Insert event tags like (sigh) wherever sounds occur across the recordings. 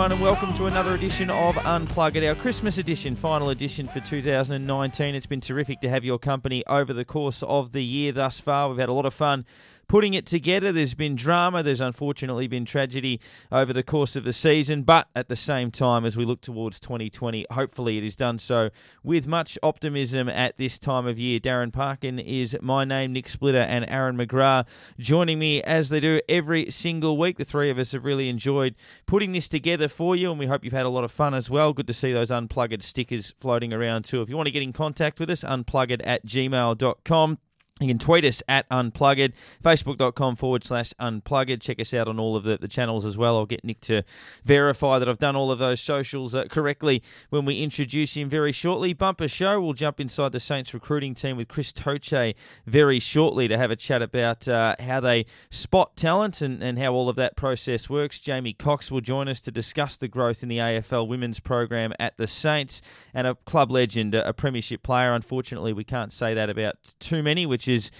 everyone, and welcome to another edition of Unplugged, our Christmas edition, final edition for 2019. It's been terrific to have your company over the course of the year thus far. We've had a lot of fun putting it together. There's been drama, there's unfortunately been tragedy over the course of the season, but at the same time, as we look towards 2020, hopefully it is done so with much optimism at this time of year. Darren Parkin is my name, Nick Splitter and Aaron McGrath joining me as they do every single week. The three of us have really enjoyed putting this together for you, and we hope you've had a lot of fun as well. Good to see those unplugged stickers floating around too. If you want to get in contact with us, unplugged at gmail.com. You can tweet us at Unplugged, facebook.com forward slash Unplugged. Check us out on all of the, the channels as well. I'll get Nick to verify that I've done all of those socials uh, correctly when we introduce him very shortly. Bumper show. We'll jump inside the Saints recruiting team with Chris Toce very shortly to have a chat about uh, how they spot talent and, and how all of that process works. Jamie Cox will join us to discuss the growth in the AFL women's program at the Saints and a club legend, a premiership player. Unfortunately, we can't say that about too many, which is,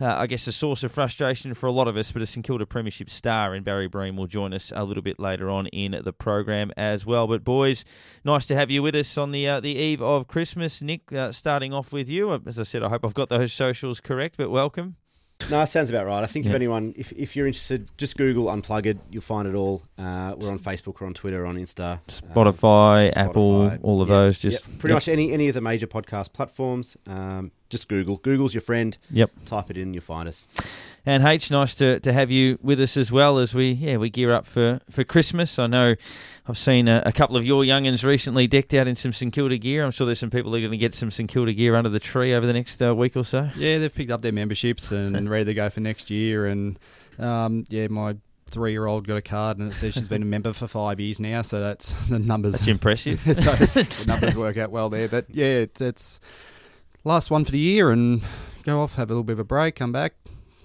uh, I guess, a source of frustration for a lot of us. But a St Kilda Premiership star in Barry Breen will join us a little bit later on in the program as well. But boys, nice to have you with us on the uh, the eve of Christmas. Nick, uh, starting off with you. As I said, I hope I've got those socials correct. But welcome. No, it sounds about right. I think if anyone, if, if you're interested, just Google Unplugged. You'll find it all. Uh, we're on Facebook, we're on Twitter, on Insta, Spotify, um, Apple, Spotify. all of yep. those. Just yep. pretty yep. much any any of the major podcast platforms. Um, just Google. Google's your friend. Yep. Type it in, you'll find us. And H, nice to, to have you with us as well as we yeah we gear up for, for Christmas. I know I've seen a, a couple of your youngins recently decked out in some St Kilda gear. I'm sure there's some people who are going to get some St Kilda gear under the tree over the next uh, week or so. Yeah, they've picked up their memberships and (laughs) ready to go for next year. And um, yeah, my three year old got a card and it says she's been a member for five years now. So that's (laughs) the numbers. That's impressive. (laughs) so the numbers work out well there. But yeah, it's, it's last one for the year and go off, have a little bit of a break, come back,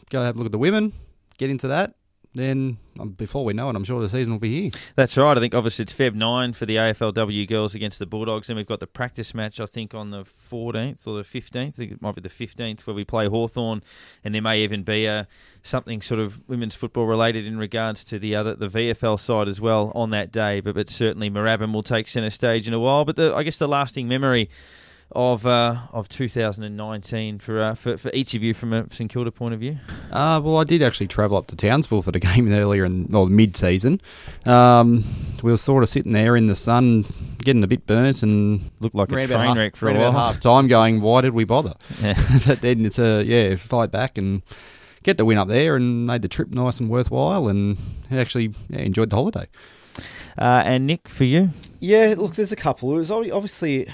go have a look at the women, get into that. Then um, before we know it, I'm sure the season will be here. That's right. I think obviously it's Feb nine for the AFLW girls against the Bulldogs, and we've got the practice match. I think on the 14th or the 15th. I think it might be the 15th where we play Hawthorn, and there may even be a something sort of women's football related in regards to the other the VFL side as well on that day. But but certainly Moorabbin will take centre stage in a while. But the, I guess the lasting memory of uh, of 2019 for, uh, for for each of you from a St Kilda point of view? Uh, well, I did actually travel up to Townsville for the (laughs) game earlier in well mid season. Um, we were sort of sitting there in the sun, getting a bit burnt, and looked like a train wreck for a while. half time, going, why did we bother? (laughs) Yeah. (laughs) but then it's a yeah fight back and get the win up there and made the trip nice and worthwhile, and actually yeah, enjoyed the holiday. Uh, and Nick, for you? Yeah, look, there's a couple. It was obviously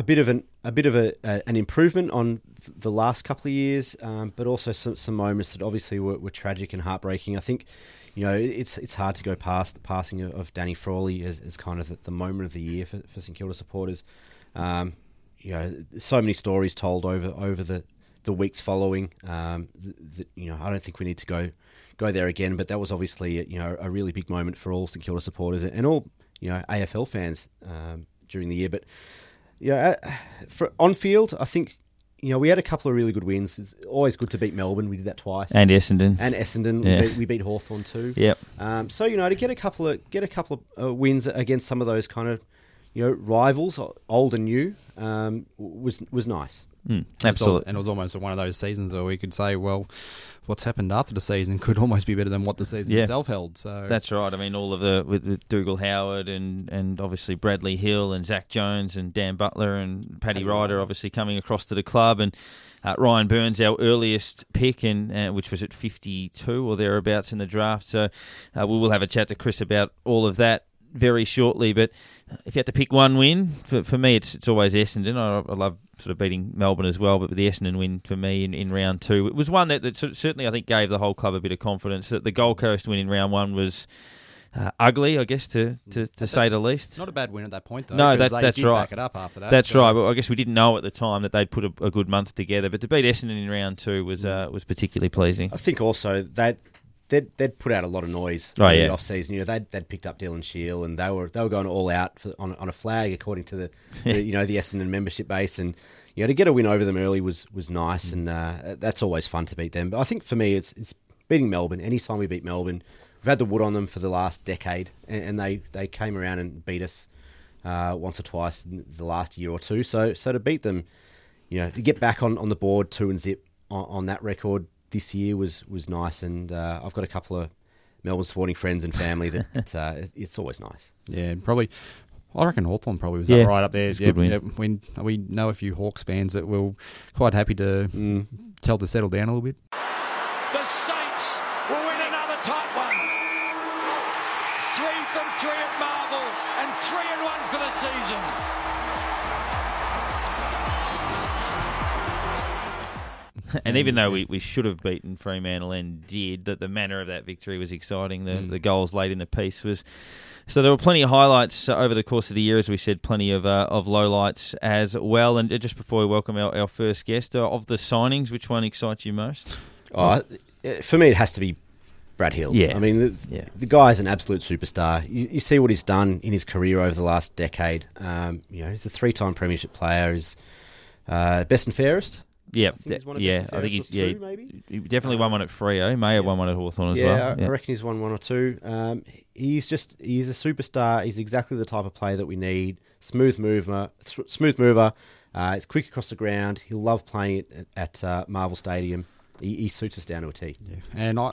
a bit of an a bit of a, a, an improvement on the last couple of years, um, but also some, some moments that obviously were, were, tragic and heartbreaking. I think you know it's it's hard to go past the passing of, of Danny Frawley as, as kind of the, the, moment of the year for, for St Kilda supporters. Um, you know, so many stories told over over the, the weeks following. Um, the, the, you know, I don't think we need to go go there again, but that was obviously you know a really big moment for all St Kilda supporters and all you know AFL fans um, during the year. But yeah, uh, for on field, I think you know we had a couple of really good wins. It's always good to beat Melbourne. We did that twice, and Essendon, and Essendon. Yeah. We, beat, we beat Hawthorn too. Yep. Um, so you know to get a couple of get a couple of uh, wins against some of those kind of you know rivals, old and new, um, was was nice. Mm, absolutely, and it was almost one of those seasons where we could say, well what's happened after the season could almost be better than what the season yeah. itself held. So that's right. I mean, all of the with, with Dougal Howard and and obviously Bradley Hill and Zak Jones and Dan Butler and Paddy Ryder obviously coming across to the club and. Uh, Ryan Byrnes, our earliest pick, and uh, which was at 52 or thereabouts in the draft. So uh, we will have a chat to Chris about all of that very shortly. But if you had to pick one win, for, for me, it's it's always Essendon. I, I love sort of beating Melbourne as well, but the Essendon win for me in, in round two, it was one that, that certainly I think gave the whole club a bit of confidence. That the Gold Coast win in round one was. Uh, ugly, I guess, to, to, to say the least. Not a bad win at that point, though. No, that, that's right. Back it up after that. That's so. right. But I guess we didn't know at the time that they'd put a, a good month together. But to beat Essendon in round two was uh, was particularly pleasing. I think also that they'd, they'd put out a lot of noise oh, in yeah. the off season. You know, they'd, they'd picked up Dylan Shiel and they were they were going all out for, on on a flag according to the, (laughs) the you know the Essendon membership base and you know to get a win over them early was was nice mm. and uh, that's always fun to beat them. But I think for me it's it's beating Melbourne. Anytime we beat Melbourne, we've had the wood on them for the last decade, and, and they, they came around and beat us uh, once or twice in the last year or two. So so to beat them, you know, to get back on, on the board two and zip on, on that record this year was was nice, and uh, I've got a couple of Melbourne sporting friends and family that (laughs) uh, it's always nice. Yeah, probably. I reckon Hawthorn probably was Yeah, up right up there. Yeah, good yeah, we, we know a few Hawks fans that will quite happy to Mm. tell to settle down a little bit. (laughs) And even though we, we should have beaten Fremantle and did, that the manner of that victory was exciting. The the goals late in the piece was so there were plenty of highlights uh, over the course of the year, as we said, plenty of uh, of lowlights as well. And uh, just before we welcome our, our first guest, uh, of the signings, which one excites you most? Oh, for me, it has to be Brad Hill. Yeah. I mean, the, Yeah. the guy is an absolute superstar. You, you see what he's done in his career over the last decade. Um, you know, he's a three-time premiership player. He's uh, best and fairest. Yeah, I think he's won a yeah, I think he's or yeah, two, maybe. he definitely won one at Freo. He may have won one at Hawthorn as yeah, well. I- I reckon he's won one or two. Um, he's just he's a superstar. He's exactly the type of player that we need. Smooth mover, th- smooth mover. Uh, it's quick across the ground. He'll love playing it at, at uh, Marvel Stadium. He, he suits us down to a T. Yeah. And I,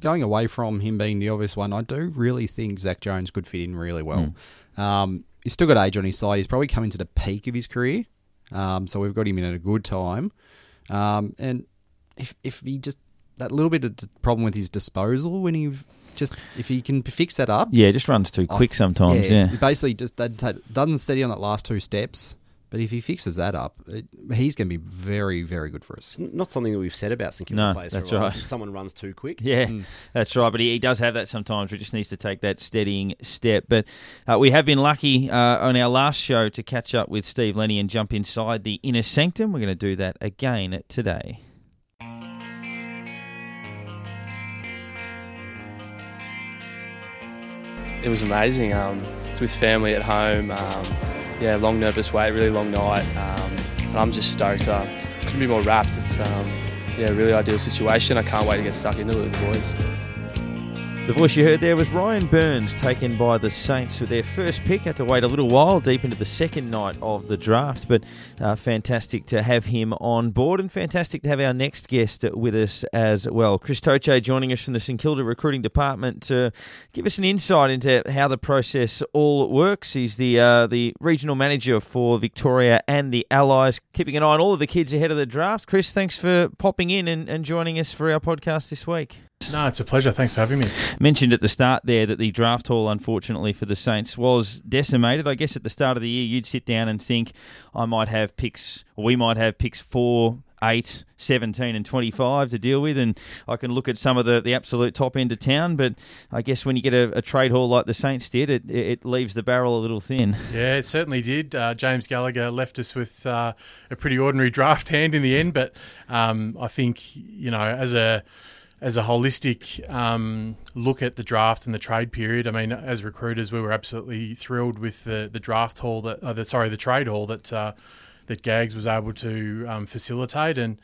going away from him being the obvious one, I do really think Zak Jones could fit in really well. Um, he's still got age on his side. He's probably coming to the peak of his career. Um, so we've got him in at a good time. Um, and if if he just that little bit of d- problem with his disposal when he just if he can fix that up, Yeah, just runs too quick sometimes. Yeah, he basically just doesn't ta- doesn't steady on that last two steps. But if he fixes that up, it, he's going to be very very good for us. It's not something that we've said about St Kilda No, players that's for a while. right. Someone runs too quick. (laughs) Yeah, that's right. But he, he does have that sometimes. He just needs to take that steadying step. But uh, we have been lucky uh, on our last show to catch up with Steve Lenny and jump inside the inner sanctum. We're going to do that again today. it was amazing. Um, it's with family at home. Um, yeah, long nervous wait, really long night. Um, and I'm just stoked. Uh, couldn't be more rapt. It's um, yeah, really ideal situation. I can't wait to get stuck into it with the boys. The voice you heard there was Ryan Byrnes, taken by the Saints with their first pick. Had to wait a little while, deep into the second night of the draft, but uh, fantastic to have him on board, and fantastic to have our next guest with us as well. Chris Toce joining us from the St Kilda recruiting department to give us an insight into how the process all works. He's the uh, the regional manager for Victoria and the Allies, keeping an eye on all of the kids ahead of the draft. Chris, thanks for popping in and, and joining us for our podcast this week. No, it's a pleasure. Thanks for having me. mentioned at the start there that the draft haul, unfortunately for the Saints, was decimated. I guess at the start of the year, you'd sit down and think, I might have picks, or we might have picks four, eight, 17, and 25 to deal with, and I can look at some of the, the absolute top end of town. But I guess when you get a, a trade haul like the Saints did, it, it leaves the barrel a little thin. Yeah, it certainly did. Uh, James Gallagher left us with uh, a pretty ordinary draft (laughs) hand in the end, but um, I think you know as a as a holistic um, look at the draft and the trade period, I mean, as recruiters, we were absolutely thrilled with the, the draft haul that, uh, the, sorry, the trade haul that uh, that Gags was able to um, facilitate, and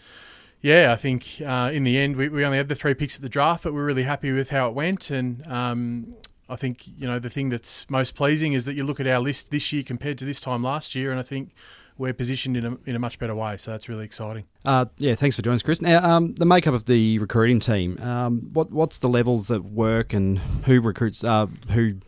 yeah, I think uh, in the end we, we only had the three picks at the draft, but we're really happy with how it went, and um, I think you know the thing that's most pleasing is that you look at our list this year compared to this time last year, and I think we're positioned in a, in a much better way. So that's really exciting. Uh, yeah, thanks for joining us, Chris. Now, um, the makeup of the recruiting team. Um, what what's the levels that work and who recruits? Uh, who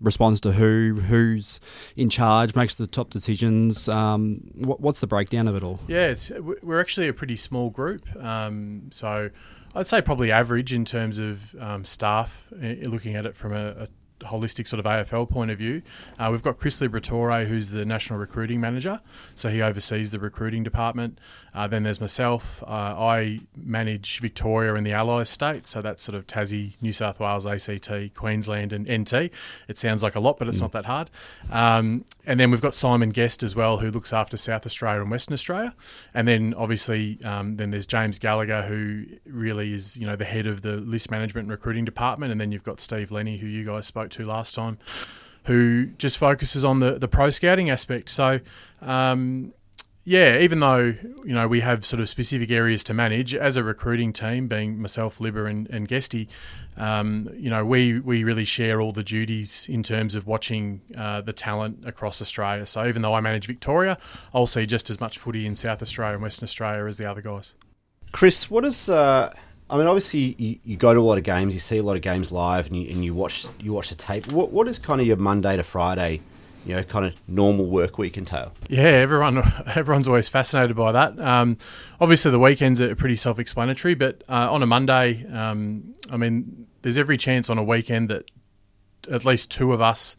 responds to who? Who's in charge? Makes the top decisions? Um, what, what's the breakdown of it all? Yeah, it's, we're actually a pretty small group. Um, so I'd say probably average in terms of um, staff, looking at it from a, a holistic sort of AFL point of view. Uh, we've got Chris Liberatore, who's the national recruiting manager, so he oversees the recruiting department. Uh, then there's myself. Uh, I manage Victoria and the Allies states, so that's sort of Tassie, New South Wales, ACT, Queensland, and NT. It sounds like a lot, but it's not that hard. Um, and then we've got Simon Guest as well, who looks after South Australia and Western Australia. And then obviously, um, then there's James Gallagher, who really is you know the head of the list management and recruiting department. And then you've got Steve Lenny, who you guys spoke to last time, who just focuses on the the pro scouting aspect. So. Um, yeah, even though you know we have sort of specific areas to manage as a recruiting team, being myself, Libba, and, and Guesty, um, you know we we really share all the duties in terms of watching uh, the talent across Australia. So even though I manage Victoria, I'll see just as much footy in South Australia and Western Australia as the other guys. Chris, what is? Uh, I mean, obviously you, you go to a lot of games, you see a lot of games live, and you, and you watch you watch the tape. What what is kind of your Monday to Friday? you know, kind of normal work week entail? Yeah, everyone (laughs) everyone's always fascinated by that. Um, obviously, the weekends are pretty self-explanatory, but uh, on a Monday, um, I mean, there's every chance on a weekend that at least two of us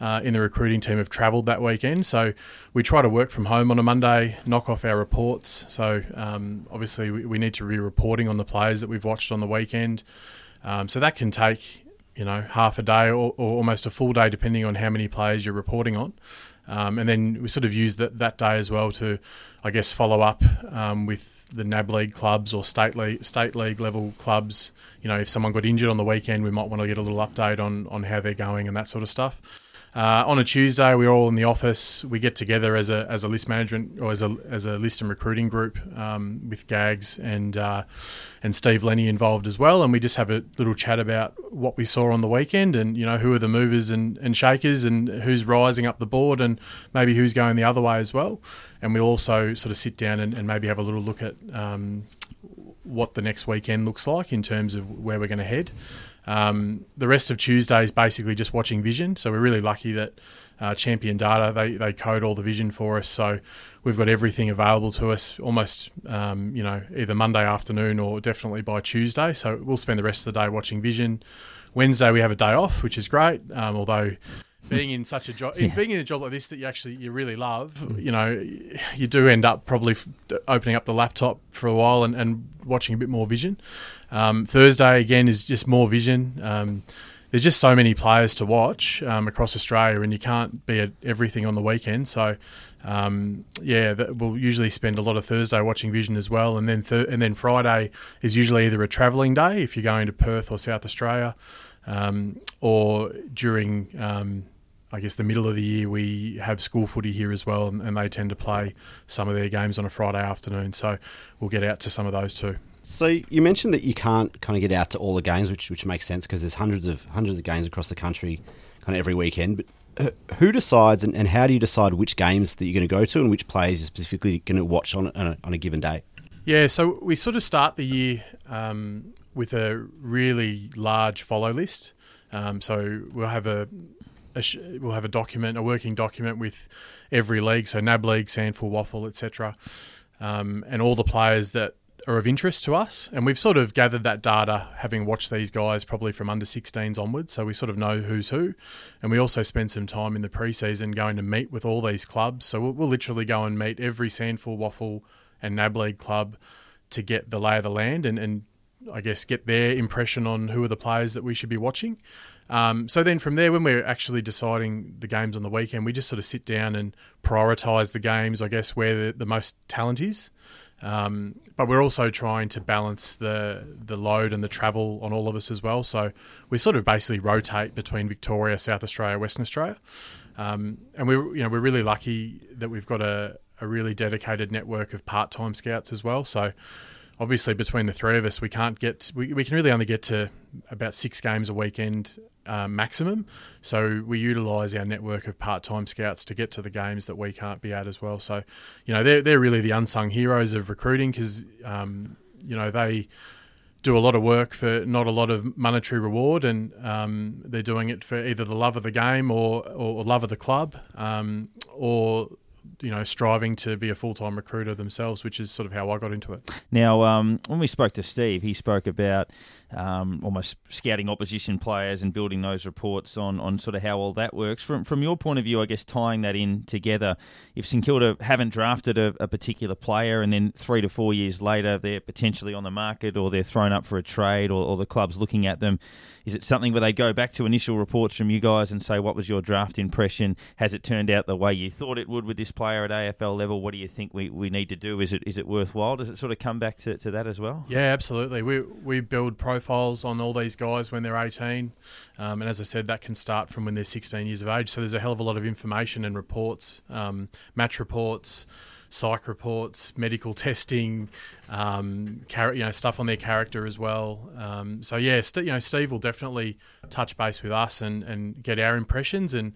uh, in the recruiting team have travelled that weekend. So we try to work from home on a Monday, knock off our reports. So um, obviously, we, we, need to be reporting on the players that we've watched on the weekend. Um, so that can take you know half a day or, or, almost a full day, depending on how many players you're reporting on. Um, and then we sort of use that, that day as well to, I guess, follow up um, with the NAB league clubs or state league state league level clubs. You know, if someone got injured on the weekend, we might want to get a little update on on how they're going and that sort of stuff. Uh, on a Tuesday, we're all in the office. We get together as a, as a list management or as a, as a list and recruiting group um, with Gags and uh, and Steve Lenny involved as well, and we just have a little chat about what we saw on the weekend and you know who are the movers and, and shakers and who's rising up the board and maybe who's going the other way as well. And we'll also sort of sit down and, and maybe have a little look at um, what the next weekend looks like in terms of where we're going to head. Um, the rest of Tuesday is basically just watching vision. So we're really lucky that uh, Champion Data they, they code all the vision for us. So we've got everything available to us almost um, you know either Monday afternoon or definitely by Tuesday. So we'll spend the rest of the day watching vision. Wednesday we have a day off, which is great. Um, although being in such a job, yeah. being in a job like this that you actually you really love, you know, you do end up probably opening up the laptop for a while and, and watching a bit more vision. Um, Thursday again is just more vision. Um, there's just so many players to watch um, across Australia, and you can't be at everything on the weekend. So, um, yeah, that, we'll usually spend a lot of Thursday watching Vision as well, and then th- and then Friday is usually either a travelling day if you're going to Perth or South Australia, um, or during um, I guess the middle of the year we have school footy here as well, and, and, they tend to play some of their games on a Friday afternoon. So we'll get out to some of those too. So you mentioned that you can't kind of get out to all the games, which which makes sense because there's hundreds of hundreds of games across the country, kind of every weekend. But who decides and, and how do you decide which games that you're going to go to and which players you're specifically going to watch on on a, on a given day? Yeah, so we sort of start the year um, with a really large follow list. Um, so we'll have a, a sh- we'll have a document, a working document with every league, so NAB league, SANFL, WAFL, etc., um, and all the players that are of interest to us. And we've sort of gathered that data having watched these guys probably from under 16s onwards. So we sort of know who's who. And we also spend some time in the preseason going to meet with all these clubs. So we'll, we'll literally go and meet every SANFL, WAFL, and NAB League club to get the lay of the land and, and I guess get their impression on who are the players that we should be watching. Um, so then from there, when we're actually deciding the games on the weekend, we just sort of sit down and prioritise the games, I guess, where the, the most talent is. Um, but we're also trying to balance the the load and the travel on all of us as well. So we sort of basically rotate between Victoria, South Australia, Western Australia, um, and we you know we're really lucky that we've got a, a really dedicated network of part time scouts as well. So obviously between the three of us, we can't get we, we can really only get to about six games a weekend uh, maximum. So we utilise our network of part-time scouts to get to the games that we can't be at as well. So, you know, they're they're really the unsung heroes of recruiting because um, you know they do a lot of work for not a lot of monetary reward, and um, they're doing it for either the love of the game or or love of the club, um, or you know, striving to be a full time recruiter themselves, which is sort of how I got into it. Now, um, when we spoke to Steve, he spoke about um, almost scouting opposition players and building those reports on, on sort of how all that works. From from your point of view, I guess tying that in together, if St Kilda haven't drafted a, a particular player and then three to four years later they're potentially on the market or they're thrown up for a trade or, or the club's looking at them, is it something where they go back to initial reports from you guys and say, what was your draft impression? Has it turned out the way you thought it would with this player at AFL level? What do you think we, we need to do? Is it is it worthwhile? Does it sort of come back to, to that as well? Yeah, absolutely. We, we build profiles on all these guys when they're 18. Um, and as I said, that can start from when they're 16 years of age. So there's a hell of a lot of information and reports, um, match reports, psych reports, medical (laughs) testing, um, char- you know, stuff on their character as well. Um, so yeah, st- you know, Steve will definitely touch base with us and, and get our impressions and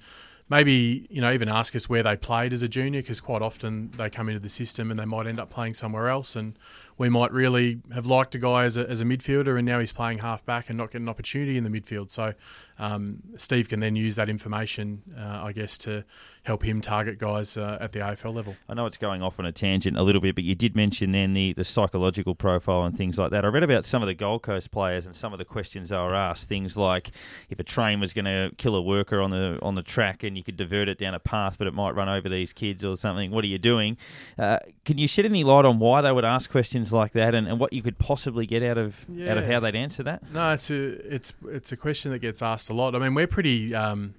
maybe you know even ask us where they played as a junior because quite often they come into the system and they might end up playing somewhere else and we might really have liked a guy as a, as a midfielder and now he's playing half back and not getting an opportunity in the midfield so um, Steve can then use that information uh, I guess to help him target guys uh, at the AFL level. I know it's going off on a tangent a little bit, but you did mention then the, the psychological profile and things like that. I read about some of the Gold Coast players and some of the questions they were asked. Things like if a train was going to kill a worker on the on the track and you could divert it down a path, but it might run over these kids or something. What are you doing? Uh, can you shed any light on why they would ask questions like that and, and what you could possibly get out of out of how they'd answer that? No, it's a it's it's a question that gets asked a lot. I mean, we're pretty um,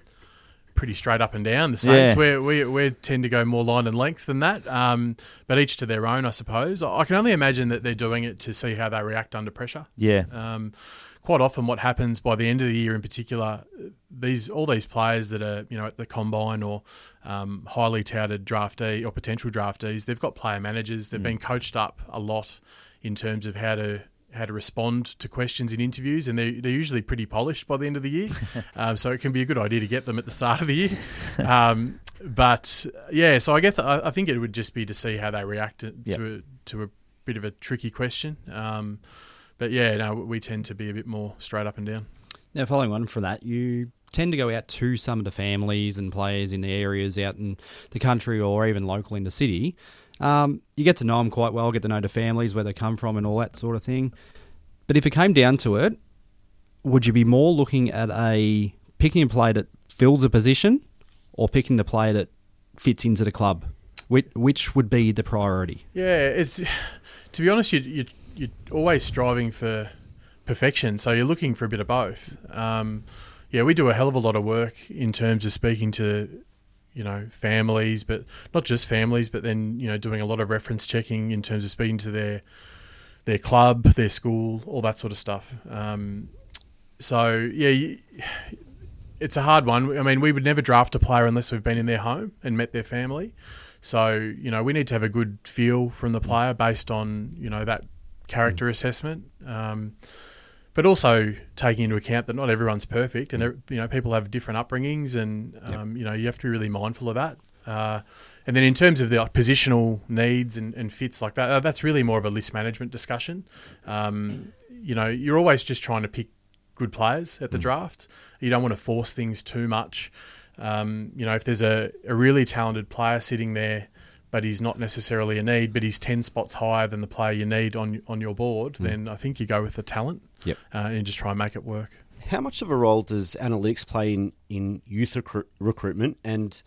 pretty straight up and down. The Saints, Yeah. We we tend to go more line and length than that, um, but each to their own, I suppose. I can only imagine that they're doing it to see how they react under pressure. Yeah. Um, quite often, what happens by the end of the year, in particular, these all these players that are you know at the combine or um, highly touted draftee or potential draftees, they've got player managers. They've been coached up a lot in terms of how to how to respond to questions in interviews, and they're, they're usually pretty polished by the end of the year. (laughs) um, so it can be a good idea to get them at the start of the year. Um, but yeah, so I guess I, I think it would just be to see how they react to Yep. to, a, to a bit of a tricky question. Um, but yeah, no, we tend to be a bit more straight up and down. Now, following on from that, you tend to go out to some of the families and players in the areas out in the country or even local in the city. Um, you get to know them quite well, get to know the families, where they come from, and all that sort of thing. But if it came down to it, would you be more looking at a picking a player that fills a position or picking the player that fits into the club? Which, which would be the priority? Yeah, it's (sighs) to be honest, you, you you're always striving for perfection, so you're looking for a bit of both. Um, yeah, we do a hell of a lot of work in terms of speaking to you know families, but not just families, but then you know doing a lot of reference checking in terms of speaking to their their club, their school, all that sort of stuff. Um, so yeah. It's a hard one. I mean, we would never draft a player unless we've been in their home and met their family. So, you know, we need to have a good feel from the player based on, you know, that character assessment. Um, but also taking into account that not everyone's perfect and, you know, people have different upbringings and, um, you know, you have to be really mindful of that. Uh, and then in terms of the like, positional needs and, and fits like that, uh, that's really more of a list management discussion. Um, you know, you're always just trying to pick good players at the draft. You don't want to force things too much. Um, you know, if there's a, a really talented player sitting there, but he's not necessarily a need, but he's ten spots higher than the player you need on on your board, then I think you go with the talent. Yep. Uh, and just try and make it work. How much of a role does analytics play in, in youth recru- recruitment, and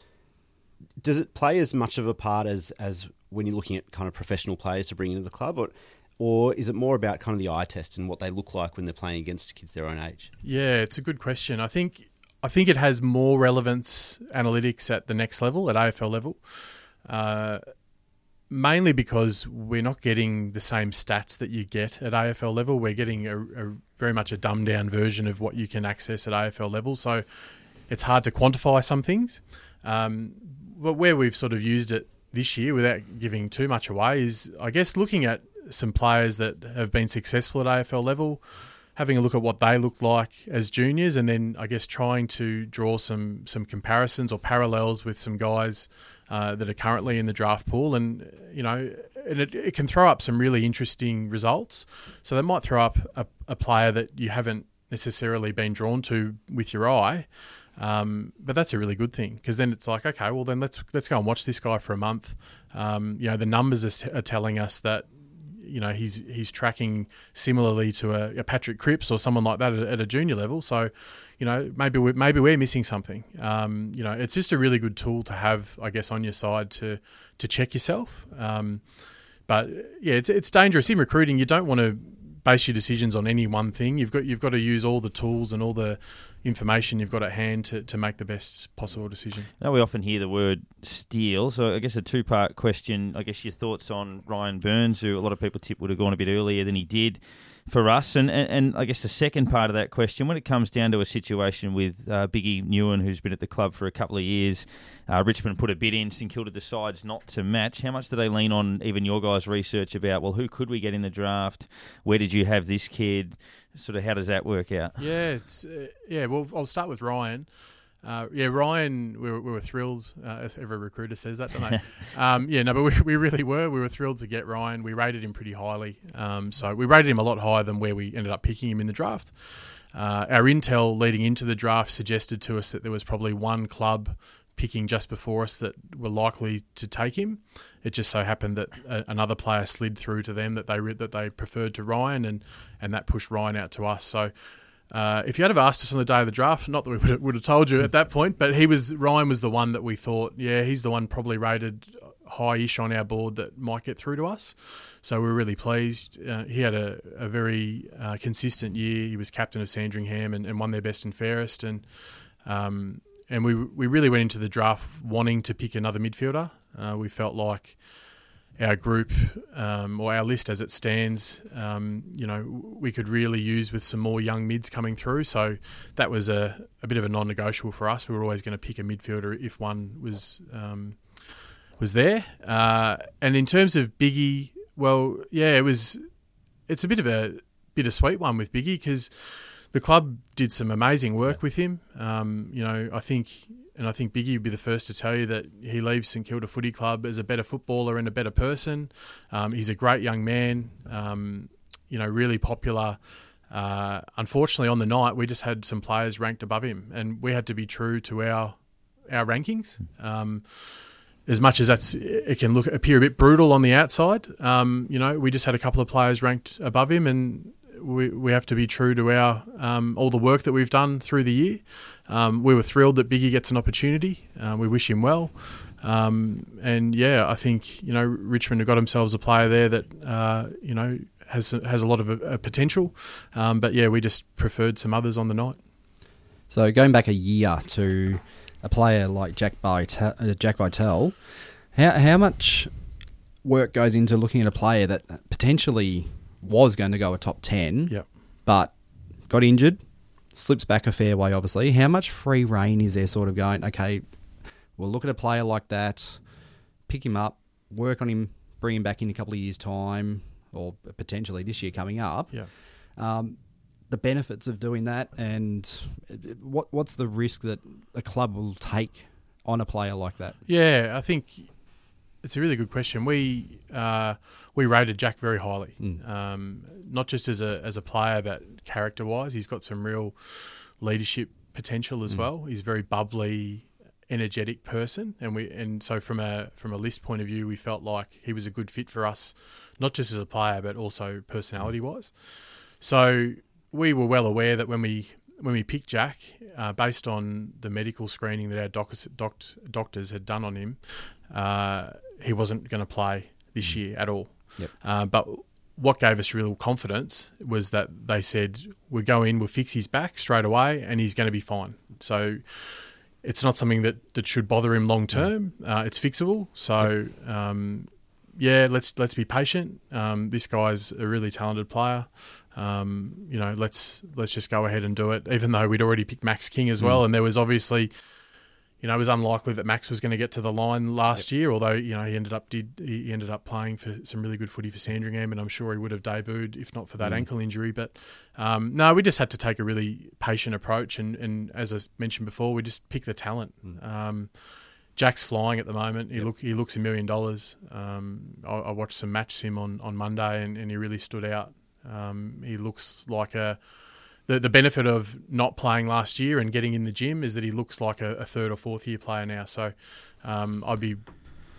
does it play as much of a part as, as when you're looking at kind of professional players to bring into the club, or, or is it more about kind of the eye test and what they look like when they're playing against kids their own age? Yeah, it's a good question. I think I think it has more relevance analytics at the next level, at AFL level, uh, mainly because we're not getting the same stats that you get at AFL level. We're getting a, a very much a dumbed down version of what you can access at AFL level. So it's hard to quantify some things. Um, but where we've sort of used it this year, without giving too much away, is I guess looking at some players that have been successful at AFL level having a look at what they look like as juniors, and then I guess trying to draw some some comparisons or parallels with some guys uh, that are currently in the draft pool, and you know, and it, it can throw up some really interesting results. So they might throw up a, a player that you haven't necessarily been drawn to with your eye. Um, but that's a really good thing because then it's like, okay, well then let's let's go and watch this guy for a month. Um, you know, the numbers are, are telling us that you know he's he's tracking similarly to a, a Patrick Cripps or someone like that at, at a junior level. So, you know, maybe we're, maybe we're missing something. Um, you know, it's just a really good tool to have, I guess, on your side to to check yourself. Um, but yeah, it's it's dangerous in recruiting. You don't want to base your decisions on any one thing. You've got you've got to use all the tools and all the information you've got at hand to, to make the best possible decision. Now we often hear the word steal, so I guess a two-part question. I guess your thoughts on Ryan Byrnes, who a lot of people tip would have gone a bit earlier than he did for us, and, and, and I guess the second part of that question, when it comes down to a situation with uh, Biggie Nyuon, who's been at the club for a couple of years, uh, Richmond put a bid in, St Kilda decides not to match. How much do they lean on even your guys' research about well, who could we get in the draft? Where did you have this kid? Sort of how does that work out? Yeah, it's uh, yeah. Well, I'll start with Ryan. Uh, yeah, Ryan, we were, we were thrilled. Uh, every recruiter says that, don't they? (laughs) um, yeah, no, but we, we really were. We were thrilled to get Ryan. We rated him pretty highly. Um, so we rated him a lot higher than where we ended up picking him in the draft. Uh, our intel leading into the draft suggested to us that there was probably one club picking just before us that were likely to take him. It just so happened that a, another player slid through to them that they that they preferred to Ryan, and and that pushed Ryan out to us. So. Uh, if you had have asked us on the day of the draft, not that we would have, would have told you at that point, but he was Ryan was the one that we thought, yeah, he's the one probably rated high-ish on our board that might get through to us. So we are really pleased. Uh, he had a, a very uh, consistent year. He was captain of Sandringham and, and won their best and fairest, and um, and we we really went into the draft wanting to pick another midfielder. Uh, we felt like our group um, or our list as it stands, um, you know, we could really use with some more young mids coming through. So that was a, a bit of a non-negotiable for us. We were always going to pick a midfielder if one was um, was there. Uh, and in terms of Biggie, well, yeah, it was. It's a bit of a bittersweet one with Biggie because the club did some amazing work with him. Um, you know, I think, and I think Biggie would be the first to tell you that he leaves St Kilda Footy Club as a better footballer and a better person. Um, he's a great young man. Um, you know, really popular. Uh, unfortunately, on the night we just had some players ranked above him, and we had to be true to our our rankings. Um, as much as that's it can look appear a bit brutal on the outside, um, you know, we just had a couple of players ranked above him, and we, we have to be true to our um, all the work that we've done through the year. Um, we were thrilled that Biggie gets an opportunity. Uh, we wish him well. Um, and yeah, I think you know Richmond have got themselves a player there that uh, you know has has a lot of uh, potential. Um, but yeah, we just preferred some others on the night. So going back a year to a player like Jack Bytel, uh, Jack Bytel, how how much work goes into looking at a player that potentially was going to go a top 10, yep. but got injured, slips back a fair way, obviously. How much free reign is there sort of going, okay, we'll look at a player like that, pick him up, work on him, bring him back in a couple of years' time, or potentially this year coming up. Yeah. Um, the benefits of doing that, and what what's the risk that a club will take on a player like that? Yeah, I think it's a really good question. We uh, we rated Jack very highly, mm. um, not just as a as a player, but character wise. He's got some real leadership potential as mm. well. He's a very bubbly, energetic person, and we and so from a from a list point of view, we felt like he was a good fit for us, not just as a player, but also personality wise. So we were well aware that when we when we picked Jack, uh, based on the medical screening that our doc- doc- doctors had done on him, uh, he wasn't going to play this mm. year at all. Yep. Uh, but what gave us real confidence was that they said we go in, we'll fix his back straight away, and he's going to be fine. So it's not something that, that should bother him long term. Uh, it's fixable. So um, yeah, let's let's be patient. Um, this guy's a really talented player. Um, you know, let's let's just go ahead and do it. Even though we'd already picked Max King as well, mm. and there was obviously you know, it was unlikely that Max was going to get to the line last yep. year. Although you know he ended up did he ended up playing for some really good footy for Sandringham, and I'm sure he would have debuted if not for that mm. ankle injury. But um, no, we just had to take a really patient approach, and, and as I mentioned before, we just pick the talent. Mm. Um, Jack's flying at the moment. He yep. look he looks a million dollars. Um, I, I, watched some match sim on on Monday, and, and he really stood out. Um, he looks like a the, the benefit of not playing last year and getting in the gym is that he looks like a, a third or fourth year player now. So um, I'd be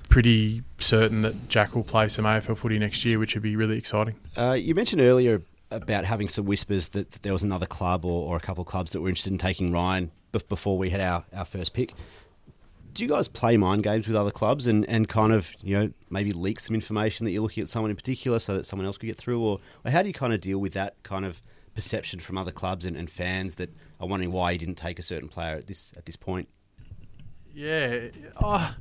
pretty certain that Jack will play some AFL footy next year, which would be really exciting. Uh, you mentioned earlier about having some whispers that, that there was another club or, or, a couple of clubs that were interested in taking Ryan before we had our, our first pick. Do you guys play mind games with other clubs and, and kind of, you know, maybe leak some information that you're looking at someone in particular so that someone else could get through? Or, or how do you kind of deal with that kind of – perception from other clubs and, and fans that are wondering why he didn't take a certain player at this at this point? Yeah, oh,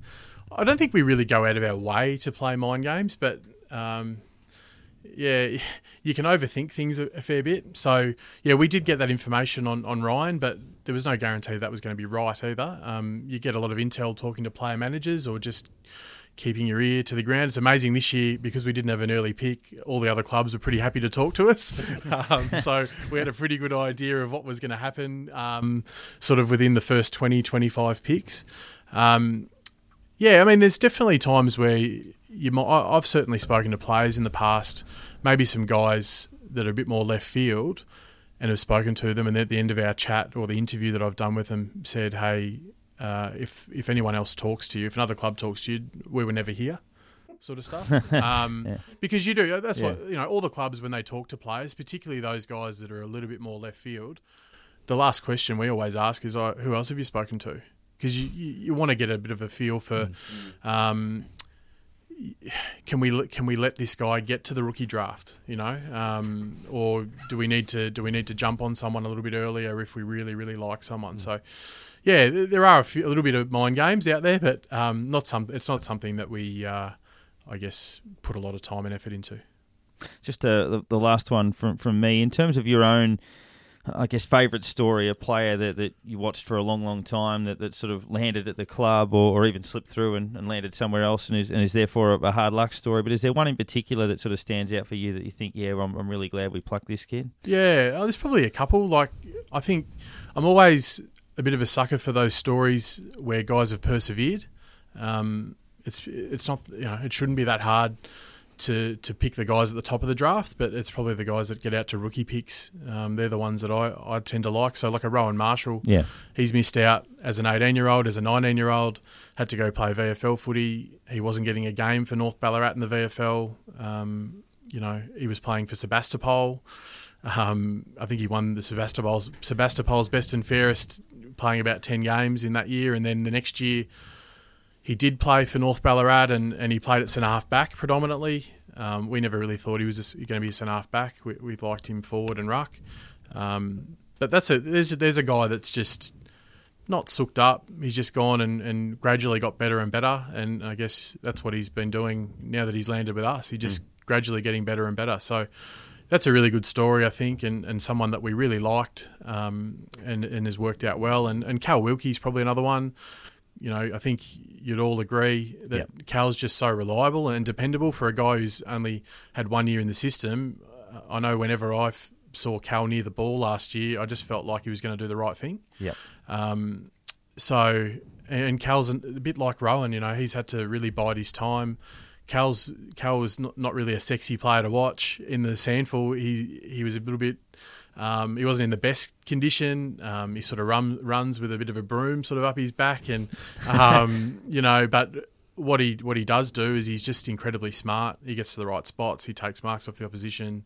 I don't think we really go out of our way to play mind games, but um, yeah, you can overthink things a, a, fair bit. So yeah, we did get that information on, on Ryan, but there was no guarantee that was going to be right either. Um, you get a lot of intel talking to player managers or just keeping your ear to the ground. It's amazing this year because we didn't have an early pick. All the other clubs were pretty happy to talk to us, (laughs) um, so we had a pretty good idea of what was going to happen, um, sort of within the first 20, 25 picks. Um, yeah, I mean, there's definitely times where you might, I've certainly spoken to players in the past, maybe some guys that are a bit more left field, and have spoken to them, and at the end of our chat or the interview that I've done with them, said, "Hey, uh, if if anyone else talks to you, if another club talks to you, we were never here." Sort of stuff, (laughs) um, yeah. because you do. That's yeah. what you know. All the clubs when they talk to players, particularly those guys that are a little bit more left field, the last question we always ask is, oh, "Who else have you spoken to?" Because you, you, you want to get a bit of a feel for mm. um, can we can we let this guy get to the rookie draft? You know, um, or do we need to do we need to jump on someone a little bit earlier if we really really like someone? Mm. So, yeah, there are a, few, a, little bit of mind games out there, but um, not some. It's not something that we, uh, I guess, put a lot of time and effort into. Just uh, the, the last one from from me in terms of your own I guess, favourite story, a player that, that you watched for a long, long time that, that sort of landed at the club or, or even slipped through and, and landed somewhere else and is, and is therefore a, a, hard luck story. But is there one in particular that sort of stands out for you that you think, yeah, I'm, I'm really glad we plucked this kid? Yeah, oh, there's probably a couple. Like, I think I'm always a bit of a sucker for those stories where guys have persevered. Um, it's it's not you know it shouldn't be that hard to to pick the guys at the top of the draft, but it's probably the guys that get out to rookie picks. Um, they're the ones that I, I tend to like. So like a Rowan Marshall, yeah, he's missed out as an 18 year old, as a 19 year old, had to go play VFL footy. He wasn't getting a game for North Ballarat in the VFL. Um, you know, he was playing for Sebastopol. Um, I think he won the Sebastopol's Sebastopol's best and fairest, playing about 10 games in that year, and then the next year he did play for North Ballarat and, and he played at centre half back predominantly. Um, we never really thought he was going to be a centre half back. We, we, liked him forward and ruck. Um, but that's a there's there's a guy that's just not sooked up. He's just gone and, and gradually got better and better. And I guess that's what he's been doing now that he's landed with us. He just mm. gradually getting better and better. So that's a really good story, I think, and, and someone that we really liked um, and, and has worked out well. And, and Cal Wilkie's probably another one you know, I think you'd all agree that yep. Cal's just so reliable and dependable for a guy who's only had one year in the system. I know whenever I saw Cal near the ball last year, I just felt like he was going to do the right thing. Yeah. Um, so, and Cal's a bit like Rowan, you know, he's had to really bide his time. Cal's Cal was not, not really a sexy player to watch in the SANFL. He he was a little bit um, he wasn't in the best condition. Um, he sort of run, runs with a bit of a broom sort of up his back, and um, (laughs) you know, but what he what he does do is he's just incredibly smart. He gets to the right spots. He takes marks off the opposition.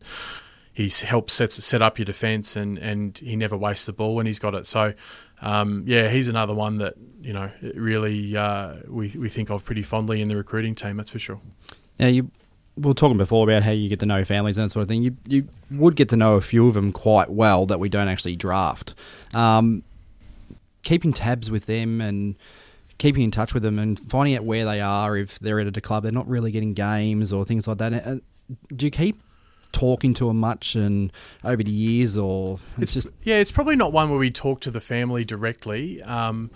He helps set set up your defence, and, and he never wastes the ball when he's got it. So, um, yeah, he's another one that you know really uh, we we think of pretty fondly in the recruiting team. That's for sure. Now you we were talking before about how you get to know families and that sort of thing. You you would get to know a few of them quite well that we don't actually draft. Um, keeping tabs with them and keeping in touch with them and finding out where they are if they're at a club they're not really getting games or things like that. do you keep talking to them much and over the years or it's, it's just yeah it's probably not one where we talk to the family directly um,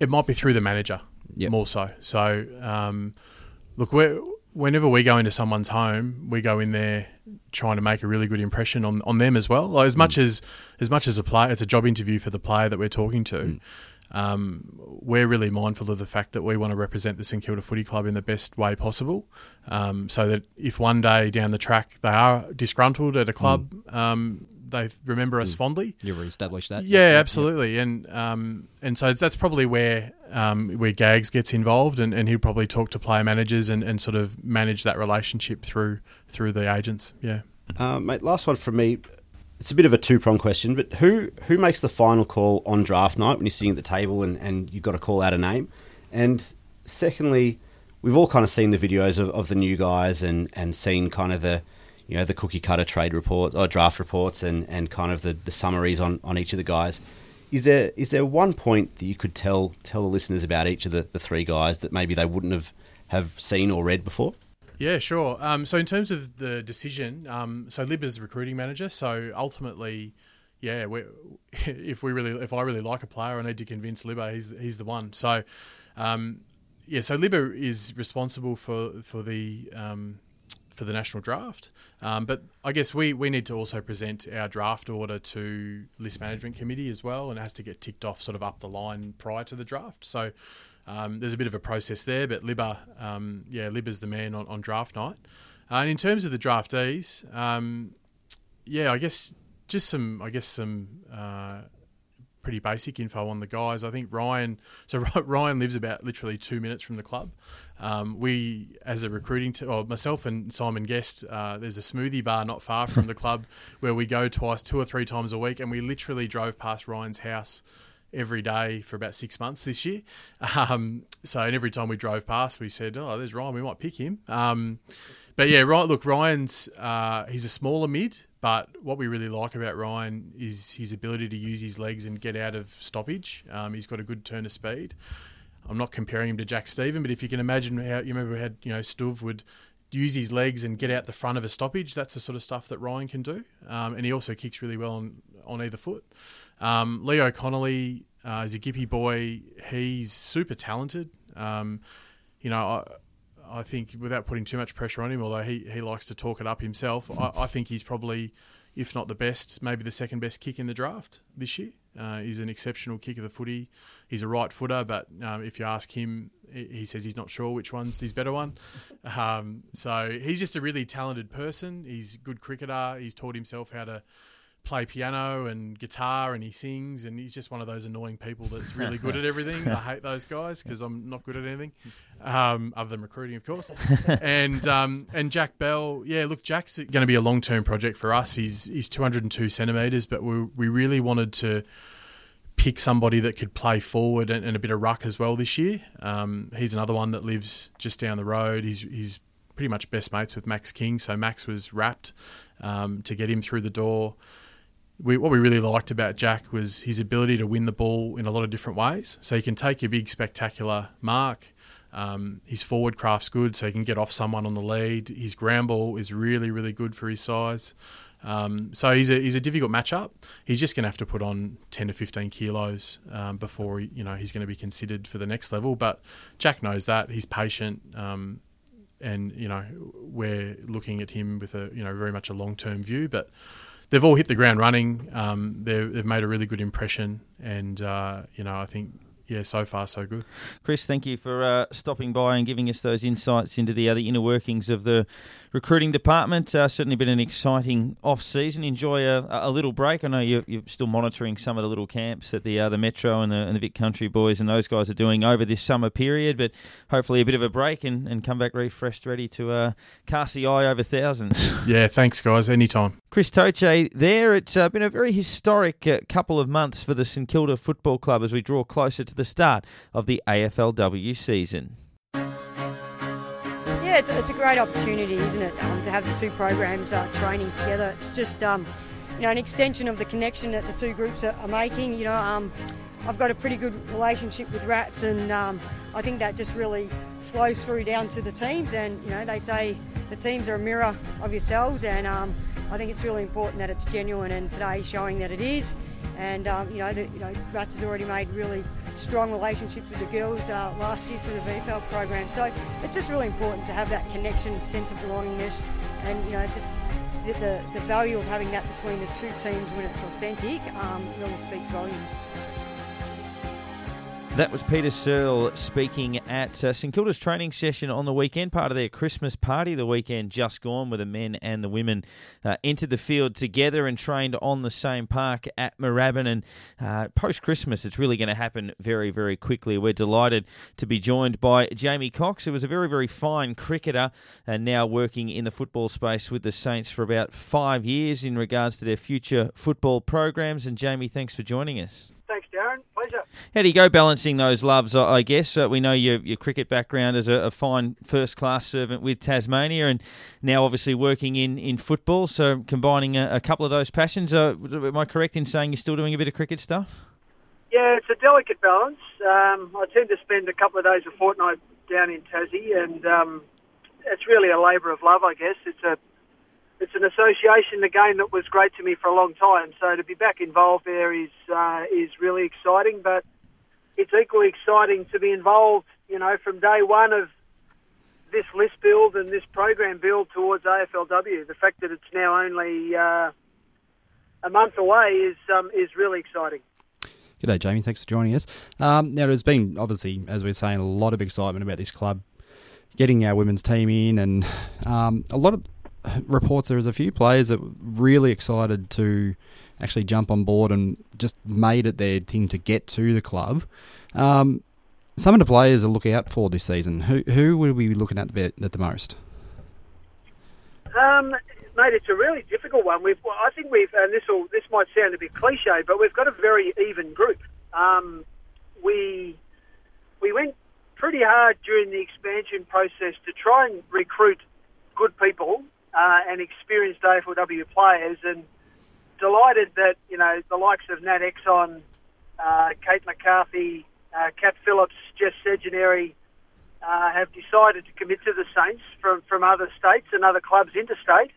it might be through the manager yep. more so so um, look we're whenever we go into someone's home, we go in there trying to make a really good impression on, on them as well. Like as mm. much as as much as a player, it's a job interview for the player that we're talking to. Mm. Um, we're really mindful of the fact that we want to represent the St Kilda Footy Club in the best way possible, um, so that if one day down the track they are disgruntled at a club, mm. um, they remember us mm. fondly. You re-establish that. Yeah, yeah absolutely, yeah. and um, and so that's probably where um, where Gags gets involved, and, and he'll probably talk to player managers and, and sort of manage that relationship through through the agents. Yeah, uh, mate. Last one from me. It's a bit of a two prong question, but who who makes the final call on draft night when you're sitting at the table and, and you've got to call out a name? And secondly, we've all kind of seen the videos of, of the new guys and, and seen kind of the you know the cookie cutter trade reports or draft reports and, and kind of the, the summaries on, on each of the guys. Is there is there one point that you could tell tell the listeners about each of the, the three guys that maybe they wouldn't have, have seen or read before? Yeah, sure. Um, so in terms of the decision, um, so Lib is the recruiting manager. So ultimately, yeah, we, (laughs) if we really, if I really like a player, I need to convince Libba he's he's the one. So, um, yeah, so Libba is responsible for for the um, for the national draft. Um, but I guess we, we need to also present our draft order to list management committee as well, and it has to get ticked off sort of up the line prior to the draft. So um, there's a bit of a process there, but Libba, um, yeah, Libba's the man on, on draft night. Uh, and in terms of the draftees, um, yeah, I guess just some, I guess some. Uh, pretty basic info on the guys. I think Ryan. (laughs) So Ryan lives about literally two minutes from the club. Um, we, as a recruiting, t- or myself and Simon Guest, uh, there's a smoothie bar not far from the (laughs) club where we go twice, two or three times a week, and we literally drove past Ryan's house every day for about six months this year. Um, so, and every time we drove past, we said, "Oh, there's Ryan. We might pick him." Um, but yeah, right. Look, Ryan's uh, he's a smaller mid, but what we really like about Ryan is his ability to use his legs and get out of stoppage. Um, he's got a good turn of speed. I'm not comparing him to Jack Steven, but if you can imagine how you remember we had you know Stuv would use his legs and get out the front of a stoppage. That's the sort of stuff that Ryan can do, um, and he also kicks really well on on either foot. Um, Leo Connolly uh, is a Gippy boy. He's super talented. Um, you know, I, I, think without putting too much pressure on him, although he, he likes to talk it up himself, I, I think he's probably, if not the best, maybe the second best kick in the draft this year. Uh, he's an exceptional kick of the footy. He's a right footer, but um, if you ask him, he says he's not sure which one's his better one. (laughs) Um, so he's just a really talented person. He's a good cricketer. He's taught himself how to play piano and guitar and he sings and he's just one of those annoying people that's really good (laughs) at everything. I hate those guys because I'm not good at anything, um, other than recruiting, of course. (laughs) and um, and Jack Bell, yeah, look, Jack's going to be a long term project for us. He's he's 202 centimeters, but we we really wanted to pick somebody that could play forward and, and a bit of ruck as well this year. Um, he's another one that lives just down the road. He's he's pretty much best mates with Max King, so Max was rapt um, to get him through the door we, what we really liked about Jack was his ability to win the ball in a lot of different ways. So he can take a big, spectacular mark. Um, his forward craft's good, so he can get off someone on the lead. His ground ball is really, really good for his size. Um, so he's a he's a difficult matchup. He's just going to have to put on ten to fifteen kilos um, before you know he's going to be considered for the next level. But Jack knows that he's patient, um, and you know we're looking at him with a you know very much a long term view. But they've all hit the ground running. Um, they've made a really good impression, and uh, you know I think yeah, so far so good. Chris, thank you for uh, stopping by and giving us those insights into the, the inner workings of the recruiting department. Uh, certainly been an exciting off season. Enjoy a, a little break. I know you're, you're, still monitoring some of the little camps that the uh, the Metro and the, and the Vic Country boys and those guys are doing over this summer period, but hopefully a bit of a break and, and come back refreshed, ready to uh, cast the eye over thousands. (laughs) Yeah, thanks guys. Anytime. Chris Toce there. It's uh, been a very historic couple of months for the St Kilda Football Club as we draw closer to the start of the AFLW season. Yeah, it's a, it's a great opportunity, isn't it, um, to have the two programs uh, training together. It's just um, you know an extension of the connection that the two groups are, are making. You know, um, I've got a pretty good relationship with Rats, and um, I think that just really flows through down to the teams. And you know, they say the teams are a mirror of yourselves, and um, I think it's really important that it's genuine. And today, showing that it is. And um, you know, the, you know, Rats has already made really strong relationships with the girls uh, last year through the VFL program. So it's just really important to have that connection, sense of belongingness, and you know, just the, the, the value of having that between the two teams when it's authentic um, really speaks volumes. That was Peta Searle speaking at uh, St Kilda's training session on the weekend, part of their Christmas party. The weekend just gone, where the men and the women uh, entered the field together and trained on the same park at Moorabbin. And uh, post Christmas, it's really going to happen very, very quickly. We're delighted to be joined by Jamie Cox, who was a very, very fine cricketer and now working in the football space with the Saints for about five years in regards to their future football programs. And Jamie, thanks for joining us. Thanks, Darren. pleasure. How do you go balancing those loves? I guess uh, we know your your cricket background as a, a fine first class servant with Tasmania, and now obviously working in, in football. So combining a, a couple of those passions. Uh, am I correct in saying you're still doing a bit of cricket stuff? Yeah, it's a delicate balance. Um, I tend to spend a couple of days a fortnight down in Tassie, and um, it's really a labour of love, I guess. It's a it's an association, a game that was great to me for a long time. So to be back involved there is uh, is really exciting. But it's equally exciting to be involved, you know, from day one of this list build and this program build towards AFLW. The fact that it's now only uh, a month away is um, is really exciting. G'day, Jamie. Thanks for joining us. Um, now, there's been, obviously, as we're saying, a lot of excitement about this club getting our women's team in, and um, a lot of reports there is a few players that were really excited to actually jump on board and just made it their thing to get to the club. Um, some of the players to look out for this season. Who who would we be looking at the, at the most? Um, mate, it's a really difficult one. We've, I think we've, and this will, this might sound a bit cliche, but we've got a very even group. Um, we we went pretty hard during the expansion process to try and recruit good people uh, and experienced AFLW players, and delighted that you know the likes of Nat Exon, uh, Kate McCarthy, uh, Kat Phillips, Jess Sedunary uh, have decided to commit to the Saints from from other states and other clubs interstate,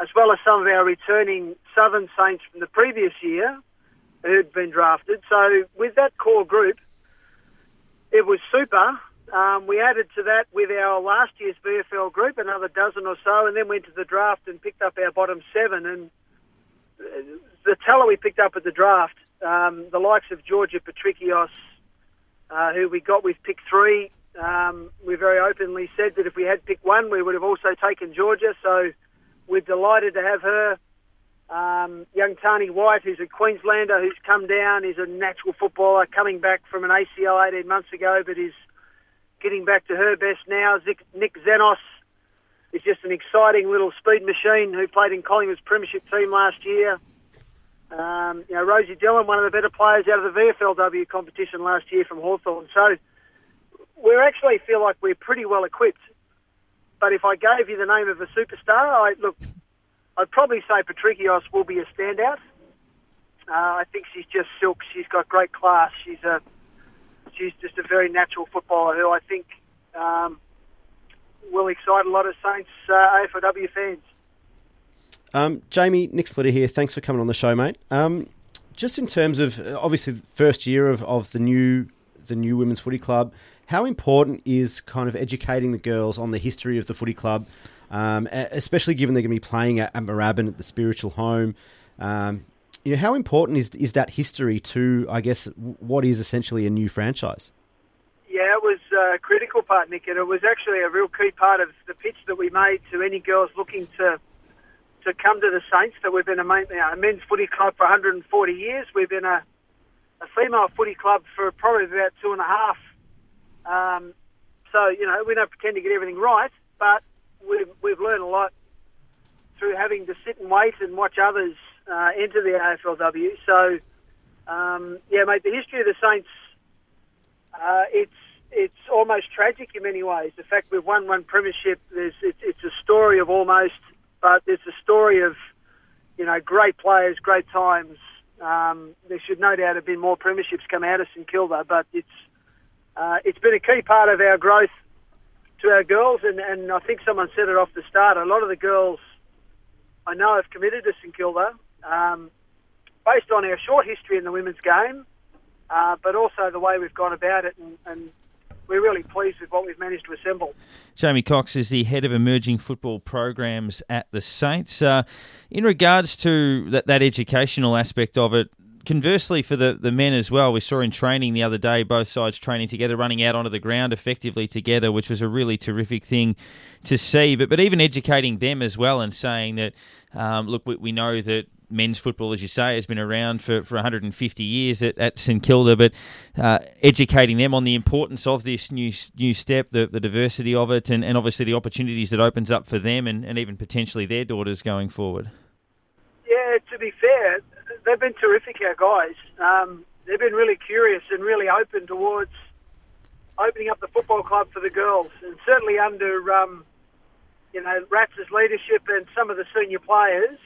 as well as some of our returning Southern Saints from the previous year who'd been drafted. So with that core group, it was super. Um, we added to that with our last year's VFL group, another dozen or so, and then went to the draft and picked up our bottom seven. And the teller we picked up at the draft, um, the likes of Georgia Patrikios, uh, who we got with pick three, um, we very openly said that if we had pick one, we would have also taken Georgia. So we're delighted to have her. Um, young Tarni White, who's a Queenslander, who's come down, is a natural footballer, coming back from an ACL 18 months ago, but is getting back to her best now. Nick Xenos is just an exciting little speed machine who played in Collingwood's premiership team last year. Um, you know, Rosie Dillon, one of the better players out of the VFLW competition last year from Hawthorn. So we actually feel like we're pretty well equipped. But if I gave you the name of a superstar, I look, I'd probably say Patrikios will be a standout. Uh, I think she's just silk. She's got great class. She's a she's just a very natural footballer who I think um, will excite a lot of Saints uh, AFLW fans. Um, Jamie, Nick Splitter here. Thanks for coming on the show, mate. Um, just in terms of uh, obviously the first year of, of the new the new women's footy club, how important is kind of educating the girls on the history of the footy club, um, especially given they're going to be playing at, at Moorabbin at the spiritual home. You know, how important is is that history to, I guess, what is essentially a new franchise? Yeah, it was a critical part, Nick, and it was actually a real key part of the pitch that we made to any girls looking to to come to the Saints. That we've been a, a men's footy club for 140 years. We've been a, a female footy club for probably about two and a half. Um, so you know, we don't pretend to get everything right, but we've we've learned a lot through having to sit and wait and watch others uh, enter the AFLW. So, um, yeah, mate, the history of the Saints, uh, it's it's almost tragic in many ways. The fact we've won one premiership, there's it's, it's a story of almost, but it's a story of you know great players, great times. Um, there should no doubt have been more premierships come out of St Kilda, but it's uh, it's been a key part of our growth to our girls, and, and I think someone said it off the start. A lot of the girls I know have committed to St Kilda, um, based on our short history in the women's game, uh, but also the way we've gone about it, and, and, we're really pleased with what we've managed to assemble. Jamie Cox is the head of emerging football programs at the Saints. Uh, in regards to that, that educational aspect of it, conversely for the, the men as well, we saw in training the other day both sides training together, running out onto the ground effectively together, which was a really terrific thing to see. But but even educating them as well and saying that, um, look, we, we know that men's football, as you say, has been around for, for 150 years at, at St Kilda, but uh, educating them on the importance of this new new step, the, the diversity of it, and, and obviously the opportunities that opens up for them and, and even potentially their daughters going forward. Yeah, to be fair, they've been terrific, our guys. Um, they've been really curious and really open towards opening up the football club for the girls, and certainly under um, you know Rats's leadership and some of the senior players,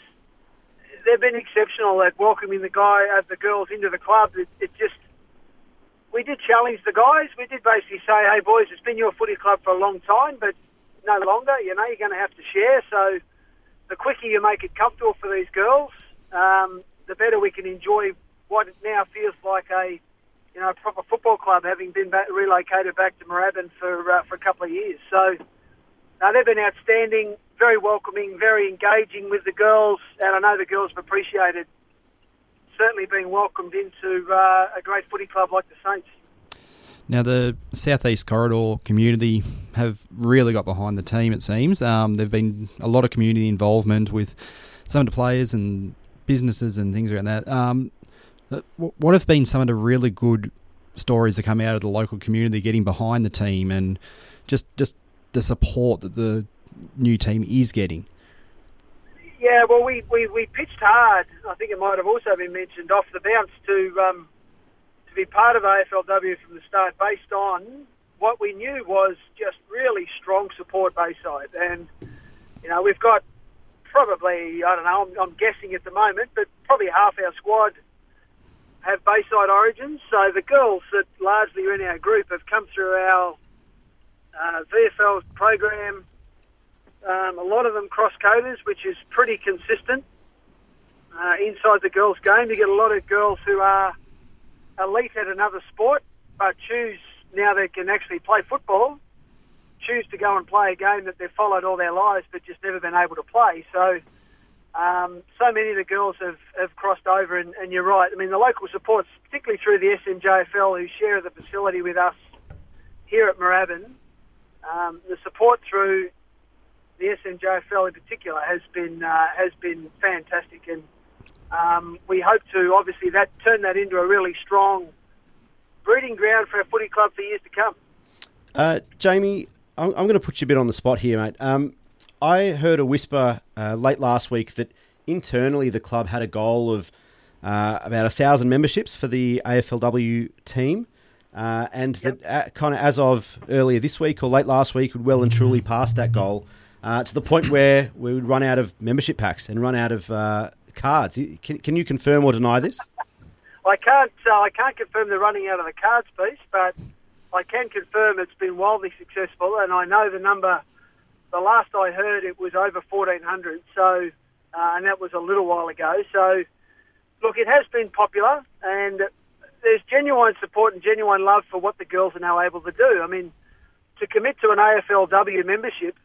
they've been exceptional at welcoming the guy, uh, the girls into the club. It, it just we did challenge the guys. We did basically say, "Hey boys, it's been your footy club for a long time, but no longer. You know, you're going to have to share. So the quicker you make it comfortable for these girls, um, the better we can enjoy what now feels like a you know, a proper football club, having been back, relocated back to Moorabbin for uh, for a couple of years. So uh, they've been outstanding, very welcoming, very engaging with the girls, and I know the girls have appreciated certainly being welcomed into uh, a great footy club like the Saints. Now, the Southeast Corridor community have really got behind the team, it seems. Um, there have been a lot of community involvement with some of the players and businesses and things around that. Um, uh, what have been some of the really good stories that come out of the local community getting behind the team and just just the support that the new team is getting? Yeah, well, we, we, we pitched hard. I think it might have also been mentioned off the bounce to um, to be part of AFLW from the start, based on what we knew was just really strong support Bayside, and you know we've got probably I don't know I'm, I'm guessing at the moment, but probably half our squad have Bayside origins. So the girls that largely are in our group have come through our uh, VFL program. Um, a lot of them cross coders, which is pretty consistent uh, inside the girls' game. You get a lot of girls who are elite at another sport, but choose now they can actually play football. Choose to go and play a game that they've followed all their lives, but just never been able to play. So um, so many of the girls have, have crossed over, and, and, you're right. I mean, the local supports, particularly through the SMJFL, who share the facility with us here at Moorabbin, um, the support through the SMJFL in particular has been uh, has been fantastic, and um, we hope to obviously that turn that into a really strong breeding ground for our footy club for years to come. Uh, Jamie, I'm, I'm, going to put you a bit on the spot here, mate. Um, I heard a whisper uh, late last week that internally the club had a goal of uh, about a thousand memberships for the AFLW team, uh, and yep. that uh, kind of as of earlier this week or late last week, would well and truly pass that goal uh, to the point where we would run out of membership packs and run out of uh, cards. Can, can you confirm or deny this? I can't. I can't confirm the running out of the cards piece, but I can confirm it's been wildly successful, and I know the number the last I heard, it was over 1,400. So, uh, and that was a little while ago. So, look, it has been popular, and there's genuine support and genuine love for what the girls are now able to do. I mean, to commit to an AFLW membership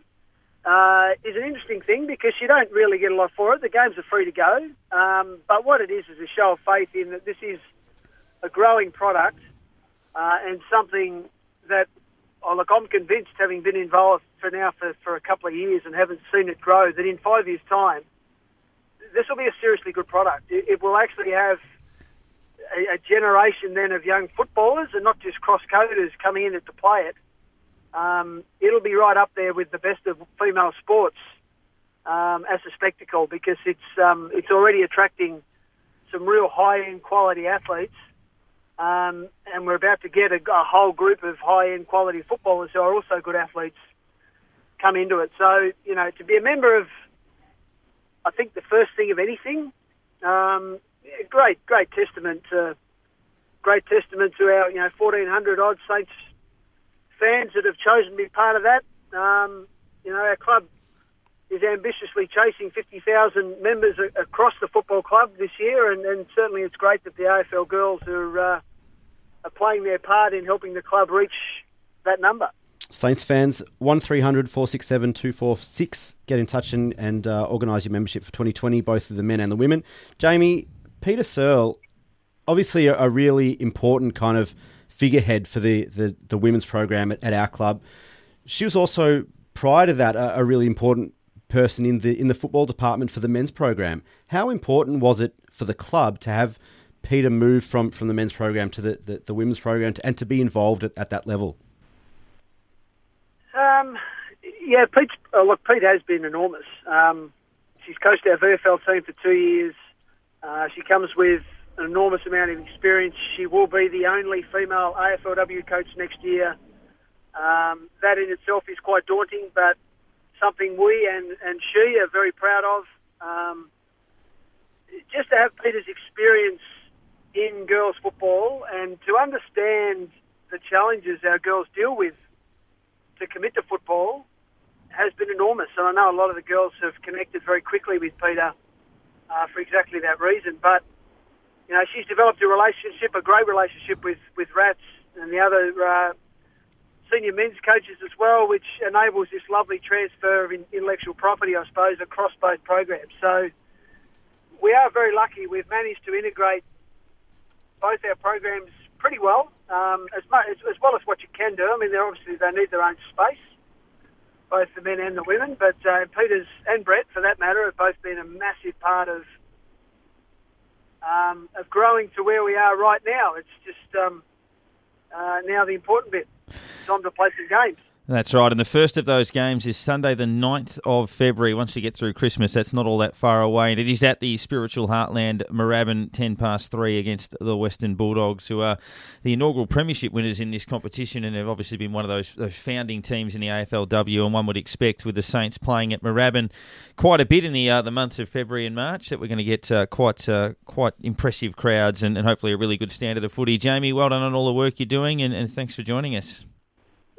uh, is an interesting thing because you don't really get a lot for it. The games are free to go, um, but what it is is a show of faith in that this is a growing product uh, and something that oh, look, I'm convinced, having been involved for now for, for a couple of years and haven't seen it grow, that in five years' time, this will be a seriously good product. It, it will actually have a, a, generation then of young footballers and not just cross-coders coming in to play it. Um, it'll be right up there with the best of female sports um, as a spectacle because it's um, it's already attracting some real high-end quality athletes um, and we're about to get a, a whole group of high-end quality footballers who are also good athletes come into it. So, you know, to be a member of, I think the first thing of anything, um, great, great testament to, great testament to our, you know, 1,400 odd Saints fans that have chosen to be part of that. Um, you know, our club is ambitiously chasing 50,000 members a- across the football club this year, and, and, certainly it's great that the AFL girls are, uh, are playing their part in helping the club reach that number. Saints fans, 1300 467 246. Get in touch and, and uh, organise your membership for 2020, both of the men and the women. Jamie, Peta Searle, obviously a, a really important kind of figurehead for the, the, the women's program at, at, our club. She was also, prior to that, a, a really important person in the in the football department for the men's program. How important was it for the club to have Peta move from, from the men's program to the, the, the women's program to, and to be involved at, at that level? Um, yeah, Pete. Oh, look, Pete has been enormous. Um, she's coached our VFL team for two years. Uh, she comes with an enormous amount of experience. She will be the only female AFLW coach next year. Um, that in itself is quite daunting, but something we and, and she are very proud of. Um, just to have Peta's experience in girls football and to understand the challenges our girls deal with to commit to football has been enormous. And I know a lot of the girls have connected very quickly with Peta uh, for exactly that reason. But you know, she's developed a relationship, a great relationship with with Rats and the other uh, senior men's coaches as well, which enables this lovely transfer of intellectual property, I suppose, across both programs. So we are very lucky. We've managed to integrate both our programs pretty well, um, as, much, as, as well as what you can do. I mean, they're obviously they need their own space, both the men and the women. But uh, Peta's and Brett, for that matter, have both been a massive part of um, of growing to where we are right now. It's just um, uh, now the important bit. Time to play some games. That's right. And the first of those games is Sunday, the 9th of February. Once you get through Christmas, that's not all that far away. And it is at the spiritual heartland, Moorabbin, 10 past 3 against the Western Bulldogs, who are the inaugural premiership winners in this competition and have obviously been one of those, those founding teams in the AFLW. And one would expect with the Saints playing at Moorabbin quite a bit in the uh, the months of February and March that we're going to get uh, quite uh, quite impressive crowds and, and hopefully a really good standard of footy. Jamie, well done on all the work you're doing and, and thanks for joining us.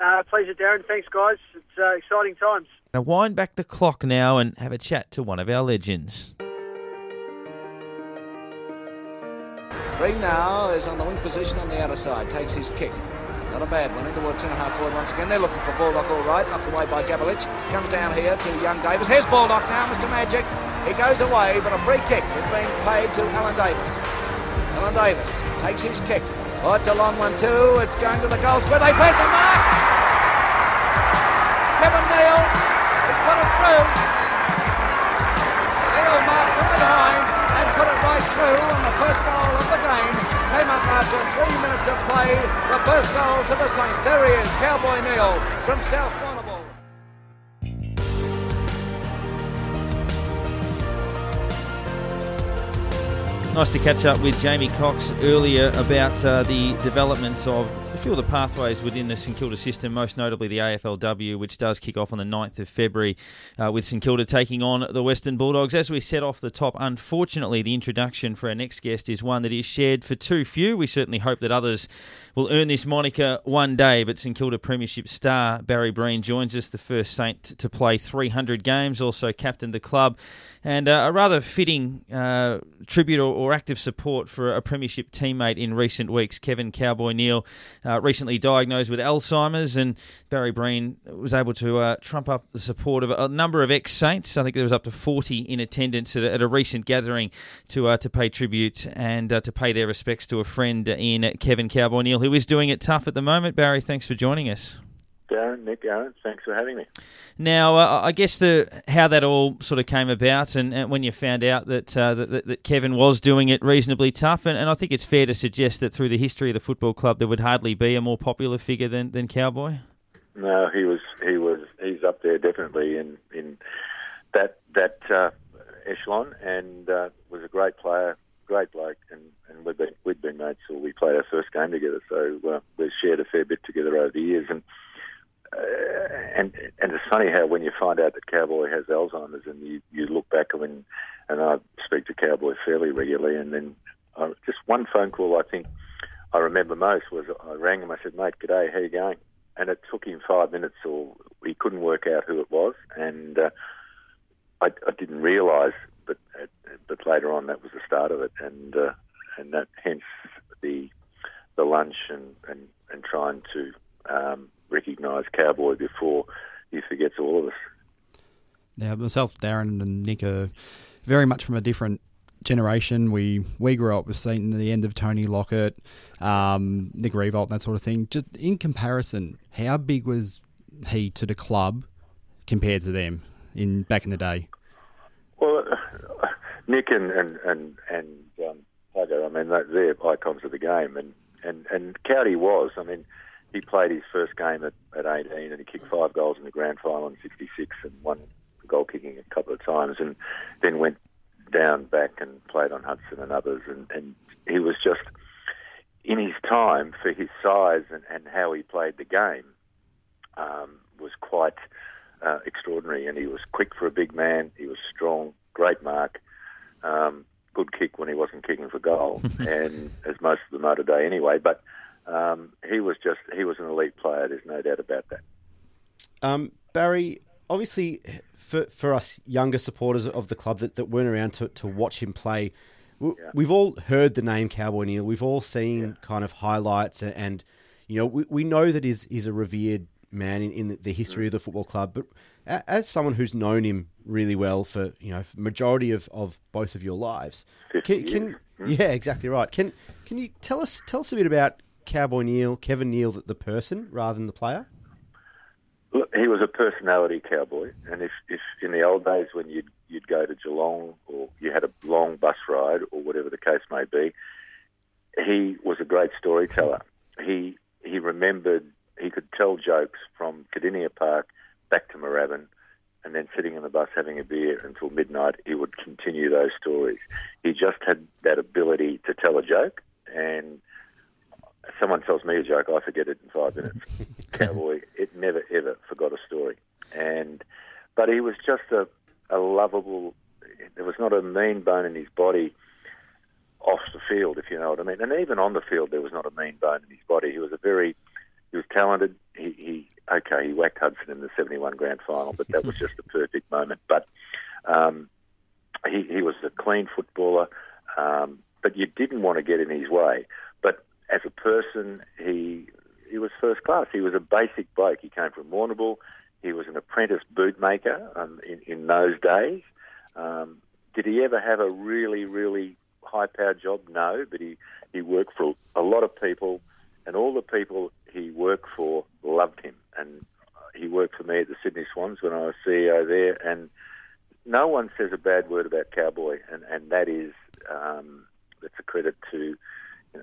Uh, pleasure, Darren. Thanks, guys. It's uh, exciting times. Now wind back the clock now and have a chat to one of our legends. Green now is on the wing position on the outer side, takes his kick. Not a bad one in towards centre half forward once again. They're looking for Baldock all right, knocked away by Gabelich. Comes down here to young Davis. Here's Baldock now, Mr. Magic. He goes away, but a free kick is being played to Alan Davis. Alan Davis takes his kick. Oh, it's a long one too. It's going to the goal square. They face a mark. Kevin Neale has put it through. Neale marked from behind and put it right through. And the first goal of the game came up after three minutes of play. The first goal to the Saints. There he is, Cowboy Neale from South Nice to catch up with Jamie Cox earlier about uh, the developments of a few of the pathways within the St Kilda system, most notably the AFLW, which does kick off on the 9th of February uh, with St Kilda taking on the Western Bulldogs. As we set off the top, unfortunately, the introduction for our next guest is one that is shared for too few. We certainly hope that others will earn this moniker one day, but St Kilda Premiership star Barry Breen joins us, the first Saint to play 300 games, also captained the club, and uh, a rather fitting uh, tribute or, or, active support for a Premiership teammate in recent weeks, Kevin Cowboy Neale, uh, recently diagnosed with Alzheimer's, and Barry Breen was able to uh, trump up the support of a number of ex Saints. I think there was up to 40 in attendance at a, at a recent gathering to uh, to pay tribute and uh, to pay their respects to a friend in Kevin Cowboy Neale, who is doing it tough at the moment. Barry, thanks for joining us. Darren, Nick, Aaron, thanks for having me. Now, uh, I guess the how that all sort of came about, and, and when you found out that, uh, that, that Kevin was doing it reasonably tough, and, and I think it's fair to suggest that through the history of the football club, there would hardly be a more popular figure than, than Cowboy. No, he was he was he's up there definitely in in that that uh, echelon, and uh, was a great player, great bloke, and and we've been we'd been mates till we played our first game together, so uh, we've shared a fair bit together over the years, and uh, and and it's funny how when you find out that Cowboy has Alzheimer's and you, you look back when and I speak to Cowboy fairly regularly and then I, just one phone call I think I remember most was I rang him I said mate g'day how you going? And it took him five minutes or he couldn't work out who it was and uh, I, I didn't realise but uh, but later on that was the start of it and uh, and that hence the the lunch and and, and trying to um, recognise Cowboy before he forgets all of us. Now, myself, Darren, and Nick are very much from a different generation. We we grew up with seeing the end of Tony Lockett, um, Nick Riewoldt, and that sort of thing. Just in comparison, how big was he to the club compared to them in back in the day? Well, uh, (laughs) Nick and and and, and um, Plugger, I mean, they're icons of the game, and and and Cowdy was. I mean, he played his first game at, at 18 and he kicked five goals in the grand final in 66 and won goal kicking a couple of times and then went down back and played on Hudson and others, and, and he was just in his time for his size and, and how he played the game um, was quite uh, extraordinary. And he was quick for a big man. He was strong, great mark, um, good kick when he wasn't kicking for goal, (laughs) and as most of them are today anyway. But um, he was just he was an elite player. There's no doubt about that. Um, Barry, obviously, for for us younger supporters of the club that, that weren't around to, to watch him play, we, Yeah. we've all heard the name Cowboy Neale. We've all seen kind of highlights, and, and you know we, we know that he's he's a revered man in, in the history of the football club. But as someone who's known him really well for you know for majority of, of both of your lives, can, can yeah, exactly right. Can can you tell us tell us a bit about Cowboy Neale, Kevin Neale, the, the person rather than the player? Look, he was a personality cowboy, and if, if in the old days when you'd you'd go to Geelong or you had a long bus ride or whatever the case may be, he was a great storyteller. He he remembered he could tell jokes from Kardinia Park back to Moorabbin, and then sitting in the bus having a beer until midnight. He would continue those stories. He just had that ability to tell a joke, and someone tells me a joke, I forget it in five minutes. (laughs) Cowboy, it never ever forgot a story, and but he was just a, a lovable. There was not a mean bone in his body off the field, if you know what I mean. And even on the field, there was not a mean bone in his body. He was a very, he was talented. He, he okay, he whacked Hudson in the '71 grand final, but that was just a perfect moment. But um, he, he was a clean footballer, um, but you didn't want to get in his way. As a person, he he was first class. He was a basic bloke. He came from Warrnambool. He was an apprentice bootmaker um, in, in those days. Um, did he ever have a really, really high-powered job? No, but he, he worked for a lot of people, and all the people he worked for loved him. And he worked for me at the Sydney Swans when I was CEO there, and no one says a bad word about Cowboy, and, and that is um, that's a credit to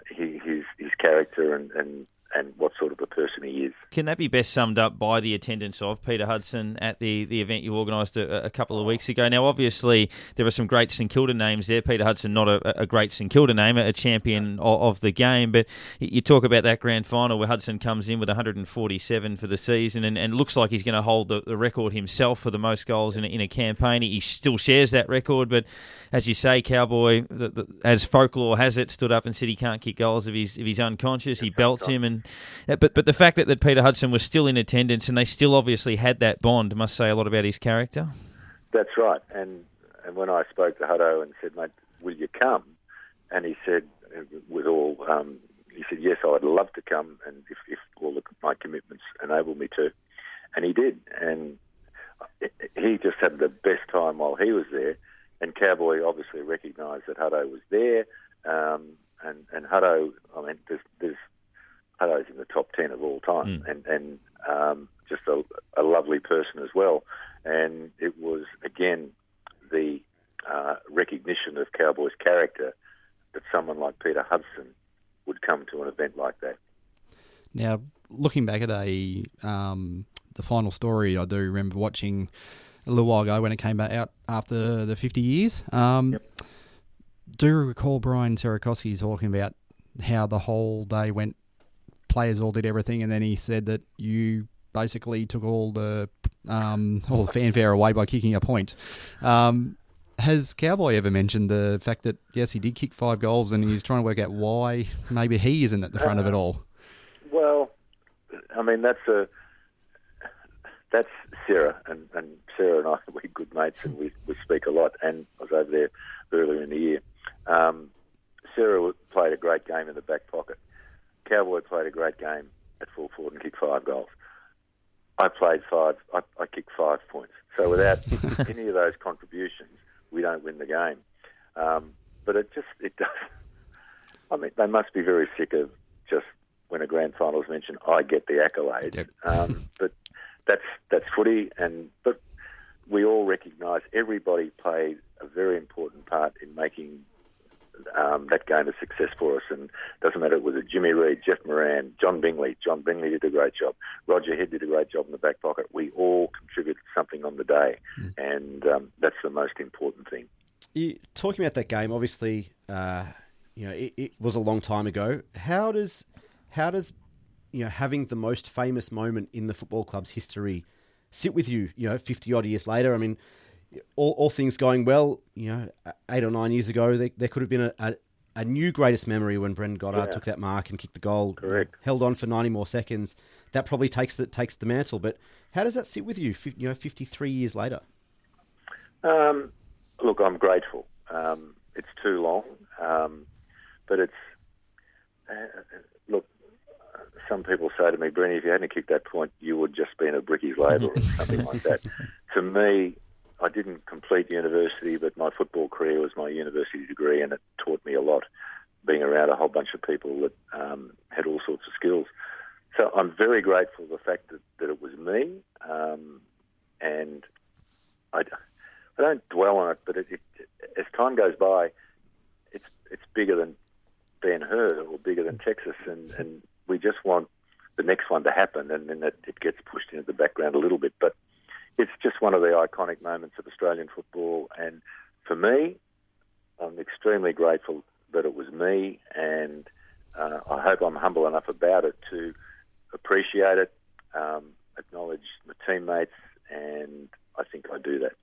his his character and, and, and what sort of a person he is. Can that be best summed up by the attendance of Peter Hudson at the, the event you organised a, a couple of oh. weeks ago? Now, obviously, there are some great St Kilda names there. Peter Hudson, not a, a great St Kilda name, a champion of, of the game, but you talk about that grand final where Hudson comes in with 147 for the season and, and looks like he's going to hold the, the record himself for the most goals in a, in a campaign. He still shares that record, but as you say, Cowboy, the, the, as folklore has it, stood up and said he can't kick goals if he's if he's unconscious. He belts him, and uh, but but the fact that, that Peter Hudson was still in attendance and they still obviously had that bond must say a lot about his character. That's right. And and when I spoke to Huddo and said, "Mate, will you come?" and he said, with all, um, he said, "Yes, I'd love to come, and if, if all the, my commitments enable me to," and he did, and he just had the best time while he was there. And Cowboy obviously recognised that Huddo was there, um, and and Huddo, I mean, there's, there's Huddo's in the top ten of all time, and and um, just a, a lovely person as well. And it was again the uh, recognition of Cowboy's character that someone like Peter Hudson would come to an event like that. Now, looking back at a um, the final story, I do remember watching a little while ago when it came out after the 50 years. Um, Do you recall Brian Sierakowski talking about how the whole day went? Players all did everything, and then he said that you basically took all the um, all the fanfare away by kicking a point. Um, has Cowboy ever mentioned the fact that yes, he did kick five goals, and he's trying to work out why maybe he isn't at the front of it all? Well, I mean that's a that's Sarah, and, and Sarah and I (laughs) we're good mates, and we we speak a lot. And I was over there earlier in the year. Um, Sarah played a great game in the back pocket. Cowboy played a great game at full forward and kicked five goals. I played five. I, I kicked five points. So without (laughs) any of those contributions, we don't win the game. Um, but it just it does. (laughs) I mean, they must be very sick of just when a grand final is mentioned. I get the accolades. (laughs) Um, but that's that's footy, and but we all recognise everybody played a very important part in making um, that game a success for us. And doesn't matter, it was a Jimmy Reed, Jeff Moran, John Bingley. John Bingley did a great job. Roger Head did a great job in the back pocket. We all contributed something on the day, and um, that's the most important thing. You, talking about that game, obviously, uh, you know, it, it was a long time ago. How does how does you know having the most famous moment in the football club's history sit with you? You know, fifty odd years later. I mean, all, all things going well, you know, eight or nine years ago, there, there could have been a, a, a new greatest memory when Brendan Goddard Yeah. took that mark and kicked the goal. Correct. Held on for ninety more seconds. That probably takes the takes the mantle. But how does that sit with you? You know, fifty three years later. Um, look, I'm grateful. Um, it's too long, um, but it's uh, look. Some people say to me, Brenny, if you hadn't kicked that point, you would just been a bricky's label or something like that. (laughs) To me, I didn't complete university, but my football career was my university degree, and it taught me a lot. Being around a whole bunch of people that um, had all sorts of skills, so I'm very grateful for the fact that, that it was me, um, and I, I don't dwell on it, but it, it, as time goes by, it's it's bigger than Ben Hur or bigger than Texas, and, and we just want the next one to happen, and then it, it gets pushed into the background a little bit. But it's just one of the iconic moments of Australian football, and for me, I'm extremely grateful that it was me, and uh, I hope I'm humble enough about it to appreciate it, um, acknowledge my teammates, and I think I do that.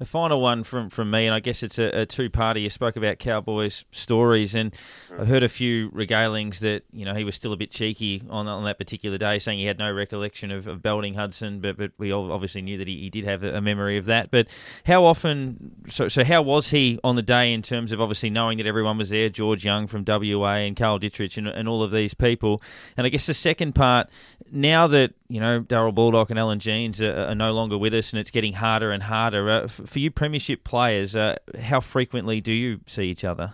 A final one from, from me, and I guess it's a, a two party. You spoke about Cowboys stories, and I've heard a few regalings that you know he was still a bit cheeky on on that particular day, saying he had no recollection of, of belting Hudson, but but we all obviously knew that he, he did have a, memory of that. But how often? So so how was he on the day in terms of obviously knowing that everyone was there, George Young from WA and Carl Ditterich and, and all of these people, and I guess the second part, now that you know Darrel Baldock and Allan Jeans are, are no longer with us, and it's getting harder and harder uh, for you Premiership players. Uh, how frequently do you see each other?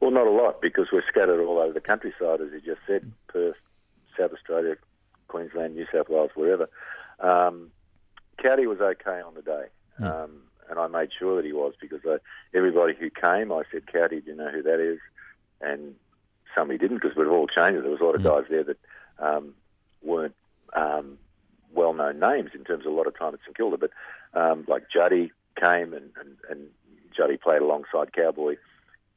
Well, not a lot because we're scattered all over the countryside, as you just said, Perth, South Australia, Queensland, New South Wales, wherever. Um, Cowdy was okay on the day, um, and I made sure that he was because I, everybody who came, I said, Cowdy, do you know who that is? And some he didn't because we've all changed. There was a lot of guys there that um, weren't um, well-known names in terms of a lot of time at St Kilda, but um, like Juddy came and, and, and Juddy played alongside Cowboy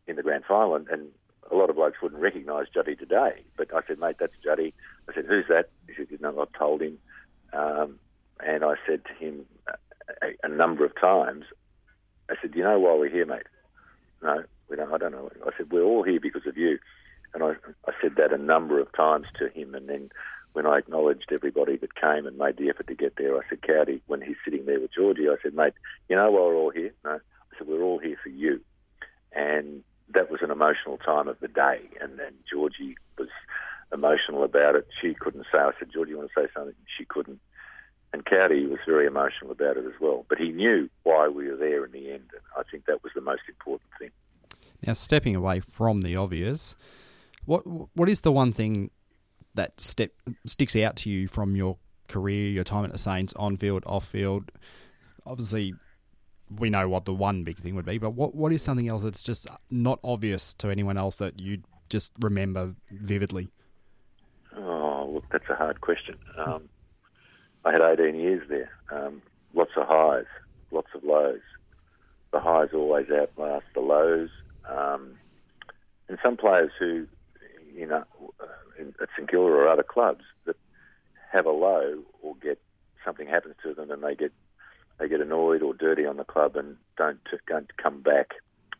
in the grand final, and, and a lot of blokes wouldn't recognise Juddy today. But I said, mate, that's Juddy. I said, who's that? He said, you know, I've told him. Um, and I said to him a, a number of times, I said, you know why we're here, mate? No, we don't. I don't know. I said, we're all here because of you. And I, I said that a number of times to him. And then when I acknowledged everybody that came and made the effort to get there, I said, Cowdy, when he's sitting there with Georgie, I said, mate, you know why we're all here? No. I said, we're all here for you. And that was an emotional time of the day. And then Georgie was emotional about it. She couldn't say. I said, Georgie, you want to say something? She couldn't. And Cowdy was very emotional about it as well. But he knew why we were there in the end. And I think that was the most important thing. Now, stepping away from the obvious, what what is the one thing that step sticks out to you from your career, your time at the Saints, on field, off field? Obviously, we know what the one big thing would be, but what what is something else that's just not obvious to anyone else that you just remember vividly? Oh, look, that's a hard question. Um, I had 18 years there. Um, lots of highs, lots of lows. The highs always outlast the lows. Um, and some players who, you know, in, at St Kilda or other clubs that have a low or get something happens to them and they get they get annoyed or dirty on the club and don't don't come back.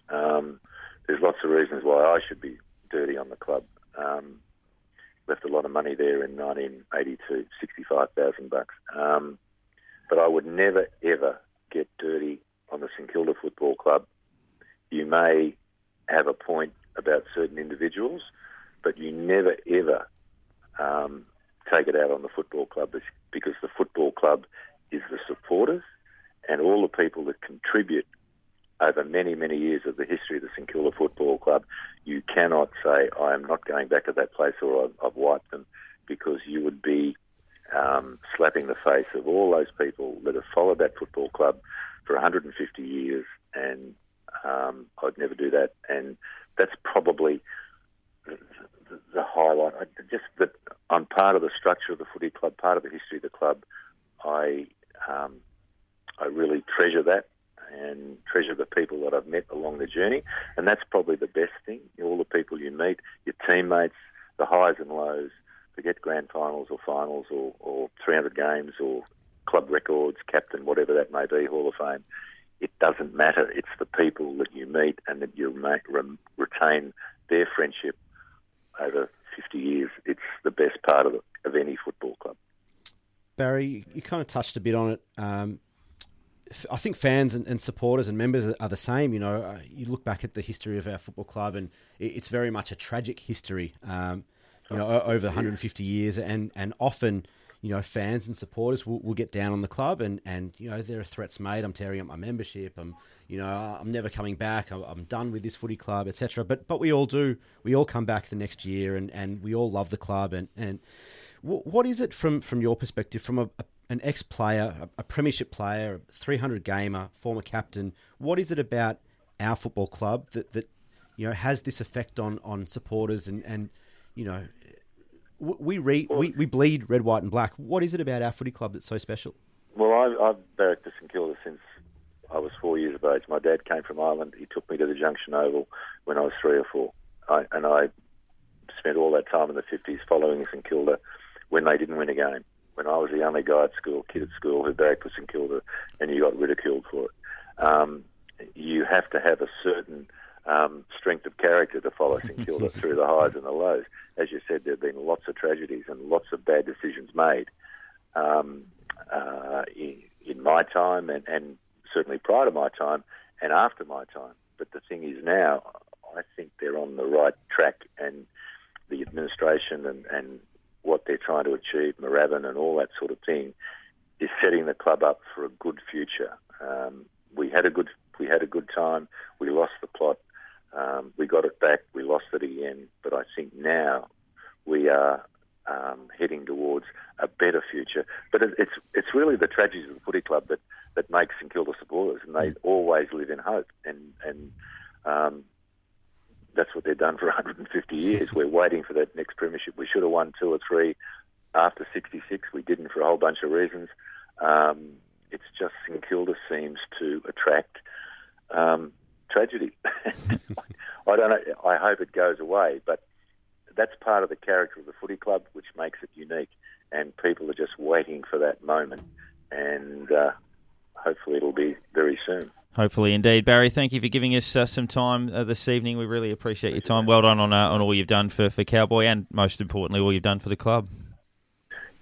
Um, there's lots of reasons why I should be dirty on the club. Um, left a lot of money there in 1982, 65,000 bucks. Um, but I would never ever get dirty on the St Kilda Football Club. You may have a point about certain individuals, but you never ever um, take it out on the football club because the football club is the supporters and all the people that contribute over many, many years of the history of the St Kilda Football Club, you cannot say, I am not going back to that place or I've, I've wiped them, because you would be um, slapping the face of all those people that have followed that football club for 150 years, and um, I'd never do that. And that's probably the, the, highlight. I, just that I'm part of the structure of the footy club, part of the history of the club. I um, I really treasure that, and treasure the people that I've met along the journey. And that's probably the best thing. All the people you meet, your teammates, the highs and lows. Forget grand finals or finals or, or 300 games or club records, captain, whatever that may be, Hall of Fame. It doesn't matter. It's the people that you meet and that you make, re- retain their friendship over 50 years. It's the best part of, of any football club. Barry, you kind of touched a bit on it. Um, I think fans and, and, supporters and members are the same. You know, uh, you look back at the history of our football club, and it's very much a tragic history. Um, you know, over 150 years, and and often, you know, fans and supporters will, will get down on the club, and and you know, there are threats made. I'm tearing up my membership. I'm, you know, I'm never coming back. I'm, I'm done with this footy club, etc. But but we all do. We all come back the next year, and, and we all love the club, and and what is it from, from your perspective, from a, a an ex player, a, a, premiership player, a 300 gamer, former captain? What is it about our football club that, that you know has this effect on, on supporters and, and you know we, re, we we bleed red, white, and black. What is it about our footy club that's so special? Well, I've, I've barracked for St Kilda since I was four years of age. My dad came from Ireland. He took me to the Junction Oval when I was three or four, I, and I spent all that time in the 50s following St Kilda when they didn't win a game. When I was the only guy at school, kid at school who bagged for St Kilda, and you got ridiculed for it. Um, you have to have a certain um, strength of character to follow St Kilda (laughs) through the highs and the lows. As you said, there have been lots of tragedies and lots of bad decisions made um, uh, in, in, my time and, and certainly prior to my time and after my time. But the thing is now, I think they're on the right track and the administration and, and what they're trying to achieve, Moorabbin and all that sort of thing, is setting the club up for a good future. Um, we had a good we had a good time. We lost the plot. Um, we got it back. We lost it again. But I think now we are um, heading towards a better future. But it, it's it's really the tragedies of the footy club that that makes St Kilda supporters, and they mm. always live in hope. And and um, that's what they've done for (laughs) 150 years. We're waiting for that next premiership. We should have won two or three after 66. We didn't for a whole bunch of reasons. Um, it's just St Kilda seems to attract um, tragedy. (laughs) I don't know. I hope it goes away, but that's part of the character of the footy club, which makes it unique. And people are just waiting for that moment, and uh, hopefully it'll be very soon. Hopefully, indeed, Barry. Thank you for giving us uh, some time uh, this evening. We really appreciate your time. Well done on uh, on all you've done for, for Cowboy, and most importantly, all you've done for the club.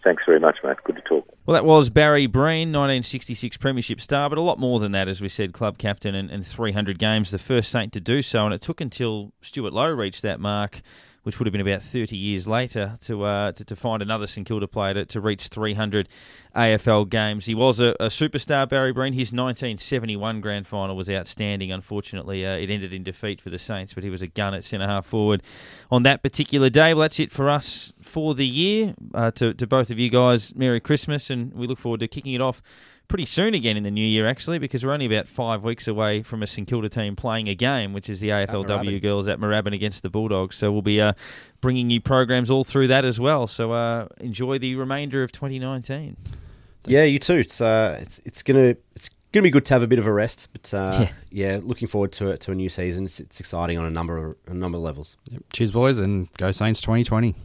Thanks very much, mate. Good to talk. Well, that was Barry Breen, 1966 Premiership star, but a lot more than that, as we said, club captain and, and 300 games, the first Saint to do so. And it took until Stewart Loewe reached that mark which would have been about 30 years later, to uh, to, to, find another St Kilda player to, to reach 300 AFL games. He was a, a, superstar, Barry Breen. His 1971 grand final was outstanding. Unfortunately, uh, it ended in defeat for the Saints, but he was a gun at centre half forward on that particular day. Well, that's it for us for the year. Uh, to, to both of you guys, Merry Christmas, and we look forward to kicking it off pretty soon again in the new year, actually, because we're only about five weeks away from a St Kilda team playing a game, which is the AFLW girls at Moorabbin against the Bulldogs. So we'll be uh, bringing you programs all through that as well. So uh, enjoy the remainder of 2019. Yeah, you too. It's uh, it's it's gonna it's gonna be good to have a bit of a rest, but uh, yeah. yeah. looking forward to it to a new season. It's, it's exciting on a number of, a number of levels. Yep. Cheers, boys, and go Saints 2020.